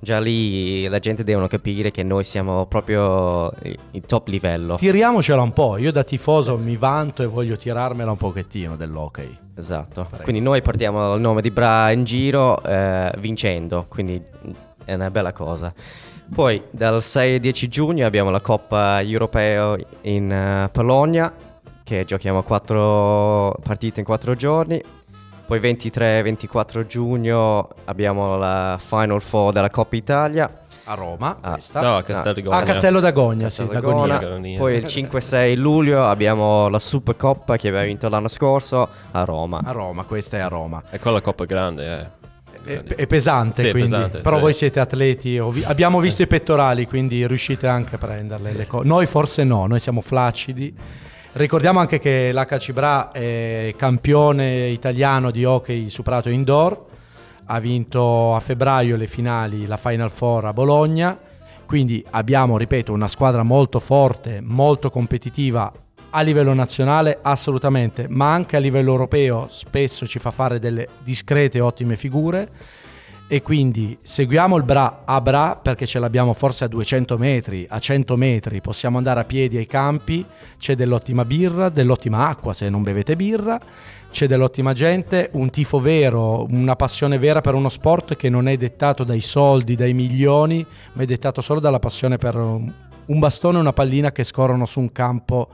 già lì la gente devono capire che noi siamo proprio in top livello. Tiriamocela un po', io da tifoso mi vanto e voglio tirarmela un pochettino dell'hockey. Esatto, quindi noi portiamo il nome di Bra in giro eh, vincendo, quindi è una bella cosa. Poi dal 6 al 10 giugno abbiamo la Coppa Europea in eh, Polonia, che giochiamo quattro partite in quattro giorni. Poi 23-24 giugno abbiamo la Final Four della Coppa Italia. A Roma, Ah, questa. No, a Castel di Gogna. A Castello d'Agogna, sì, Castelagona. d'Agonia. Agonia. Poi il 5-6 luglio abbiamo la Supercoppa che abbiamo vinto l'anno scorso a Roma. A Roma, questa è a Roma. E quella coppa è grande, eh. È, è pesante, Sì, è quindi. pesante, però sì. voi siete atleti. vi- abbiamo visto i pettorali, quindi riuscite anche a prenderle. le co- noi forse no, noi siamo flaccidi. Ricordiamo anche che l'HC Bra è campione italiano di hockey su prato indoor. Ha vinto a febbraio le finali, la Final Four a Bologna. Quindi abbiamo, ripeto, una squadra molto forte, molto competitiva a livello nazionale, assolutamente, ma anche a livello europeo spesso ci fa fare delle discrete, ottime figure. E quindi seguiamo il Bra a Bra perché ce l'abbiamo forse a 200 metri, a 100 metri, possiamo andare a piedi ai campi, c'è dell'ottima birra, dell'ottima acqua se non bevete birra, c'è dell'ottima gente, un tifo vero, una passione vera per uno sport che non è dettato dai soldi, dai milioni, ma è dettato solo dalla passione per un bastone e una pallina che scorrono su un campo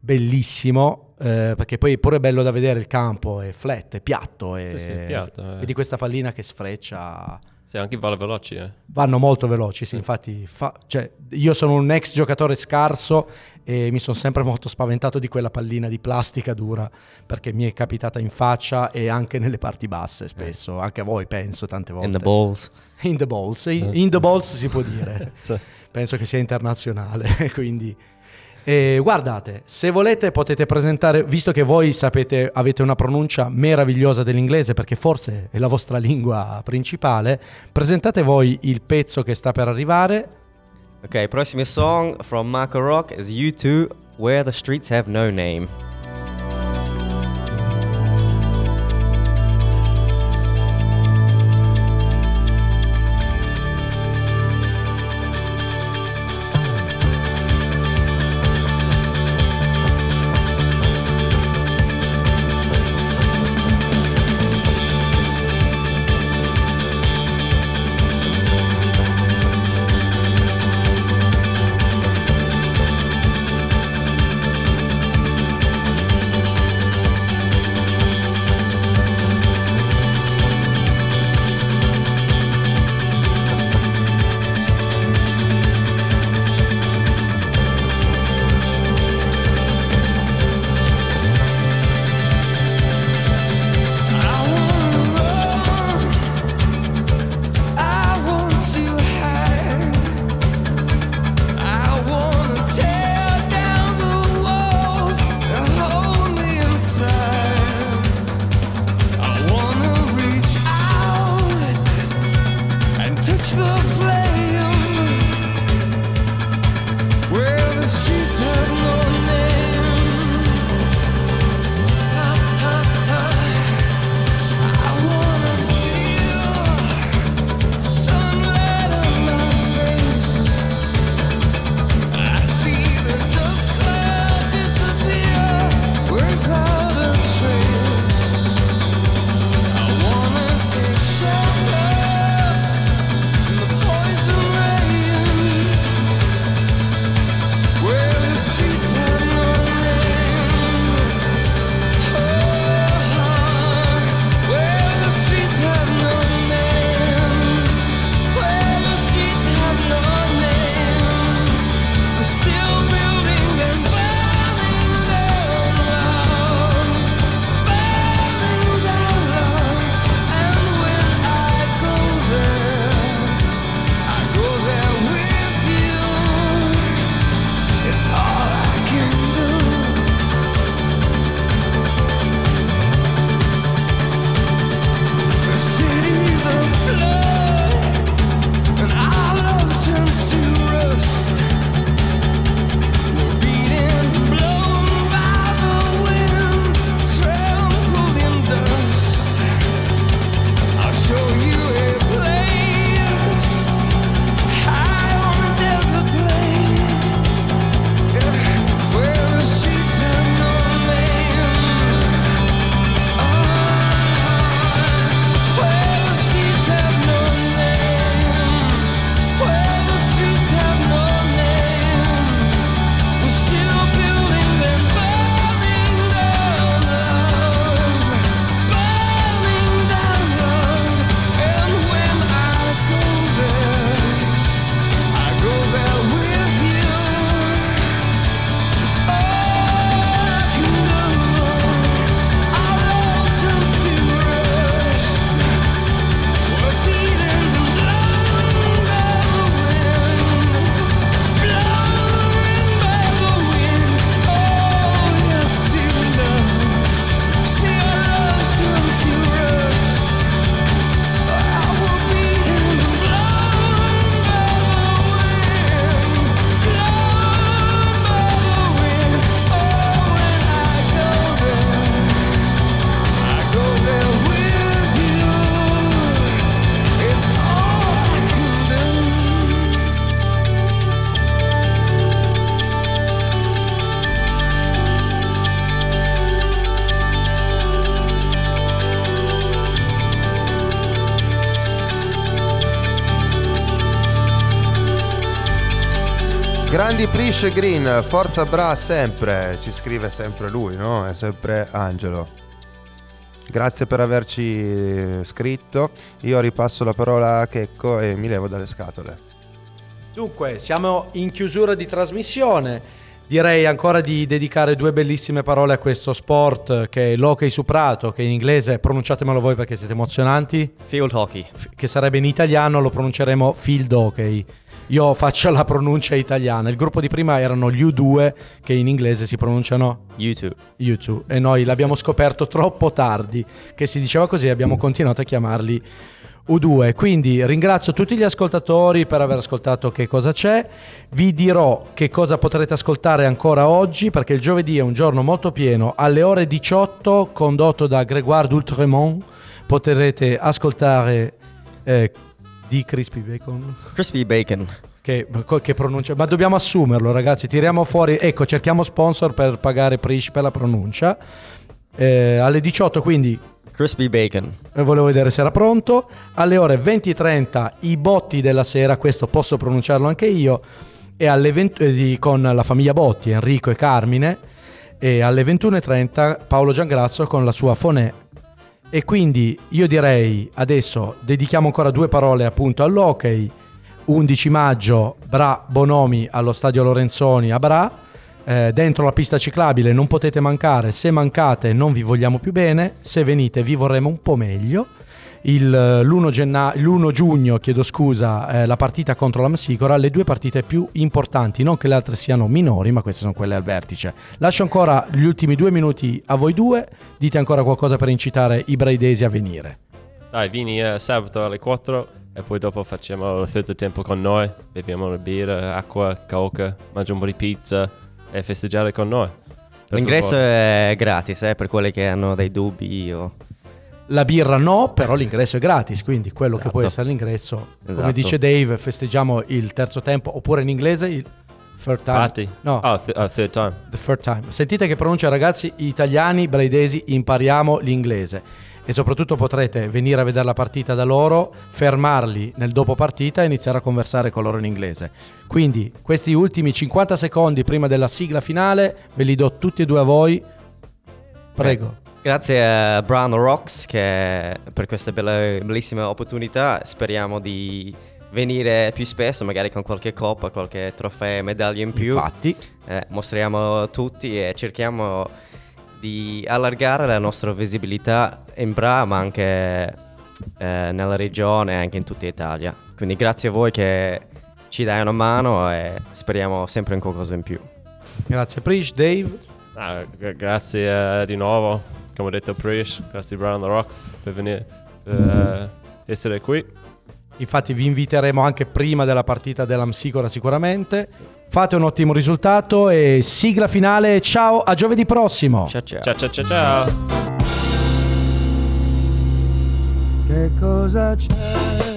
bellissimo, eh, perché poi è pure bello da vedere il campo, è flat, è piatto, e Sì, sì, è piatto, eh. vedi questa pallina che sfreccia, Sì, anche vanno veloci, eh. vanno molto veloci, sì, infatti fa- cioè, io sono un ex giocatore scarso e mi sono sempre molto spaventato di quella pallina di plastica dura, perché mi è capitata in faccia e anche nelle parti basse spesso, anche a voi penso tante volte. In the balls. In the balls, in, in the balls si può dire. Sì. Penso che sia internazionale, quindi... eh, guardate, se volete potete presentare, visto che voi sapete, avete una pronuncia meravigliosa dell'inglese, perché forse è la vostra lingua principale, presentate voi il pezzo che sta per arrivare. Ok, prossimo song from Marco Rock is U2, Where the Streets Have No Name. Grandi Prish Green, forza Bra sempre, ci scrive sempre lui, no? È sempre Angelo. Grazie per averci scritto. Io ripasso la parola a Checco e mi levo dalle scatole. Dunque, siamo in chiusura di trasmissione. Direi ancora di dedicare due bellissime parole a questo sport che è l'hockey su prato, che in inglese pronunciatemelo voi perché siete emozionanti. Field hockey. Che sarebbe in italiano lo pronunceremo field hockey. Io faccio la pronuncia italiana. Il gruppo di prima erano gli U2 che in inglese si pronunciano YouTube. U2 e noi l'abbiamo scoperto troppo tardi che si diceva così e abbiamo continuato a chiamarli U2. Quindi ringrazio tutti gli ascoltatori per aver ascoltato che cosa c'è. Vi dirò che cosa potrete ascoltare ancora oggi perché il giovedì è un giorno molto pieno. Alle ore 18 condotto da Grégoire d'Outremont potrete ascoltare eh, di Crispy Bacon. Crispy Bacon. Che, che pronuncia, ma dobbiamo assumerlo, ragazzi. Tiriamo fuori, ecco, cerchiamo sponsor per pagare Prish per la pronuncia. Eh, alle 18, quindi Crispy Bacon. e volevo vedere se era pronto. Alle ore 20.30 i botti della sera, questo posso pronunciarlo anche io, e alle 20 eh, con la famiglia Botti, Enrico e Carmine, e alle 21.30 Paolo Giangrazzo con la sua Fonè. E quindi io direi adesso dedichiamo ancora due parole appunto all'hockey. 11 maggio Bra Bonomi allo stadio Lorenzoni a Bra. Eh, dentro la pista ciclabile non potete mancare, se mancate non vi vogliamo più bene, se venite vi vorremmo un po' meglio. Il, eh, l'1, genna- l'1 giugno, chiedo scusa, eh, la partita contro la Messicora, le due partite più importanti, non che le altre siano minori, ma queste sono quelle al vertice. Lascio ancora gli ultimi due minuti a voi due, dite ancora qualcosa per incitare i braidesi a venire. Dai, vieni eh, sabato alle 4 e poi dopo facciamo il terzo tempo con noi. Beviamo una birra, acqua, coca, mangiamo un po' di pizza e festeggiare con noi. L'ingresso favore. è gratis eh, per quelli che hanno dei dubbi o... La birra no, però l'ingresso è gratis, quindi quello che può Esatto. essere l'ingresso, come Esatto. dice Dave, festeggiamo il terzo tempo, oppure in inglese il third time. Party? No, Oh, th- oh, third time. the third time. Sentite che pronuncia ragazzi, italiani, braidesi, impariamo l'inglese. E soprattutto potrete venire a vedere la partita da loro, fermarli nel dopo partita e iniziare a conversare con loro in inglese. Quindi questi ultimi 50 secondi prima della sigla finale ve li do tutti e due a voi. Prego. Grazie a Brown Rocks che per questa bella, bellissima opportunità. Speriamo di venire più spesso, magari con qualche coppa, qualche trofeo, medaglia in più. Infatti. Eh, mostriamo tutti e cerchiamo di allargare la nostra visibilità in Bra, ma anche eh, nella regione e anche in tutta Italia. Quindi grazie a voi che ci dai una mano e speriamo sempre in qualcosa in più. Grazie Prish, Dave. Ah, gra- grazie eh, di nuovo, come ha detto Prish, grazie Brown the Rocks per venire, per eh, essere qui. Infatti vi inviteremo anche prima della partita dell'Amsicora sicuramente. Fate un ottimo risultato e sigla finale. Ciao, a giovedì prossimo. Ciao ciao. Ciao ciao ciao ciao. Che cosa? C'è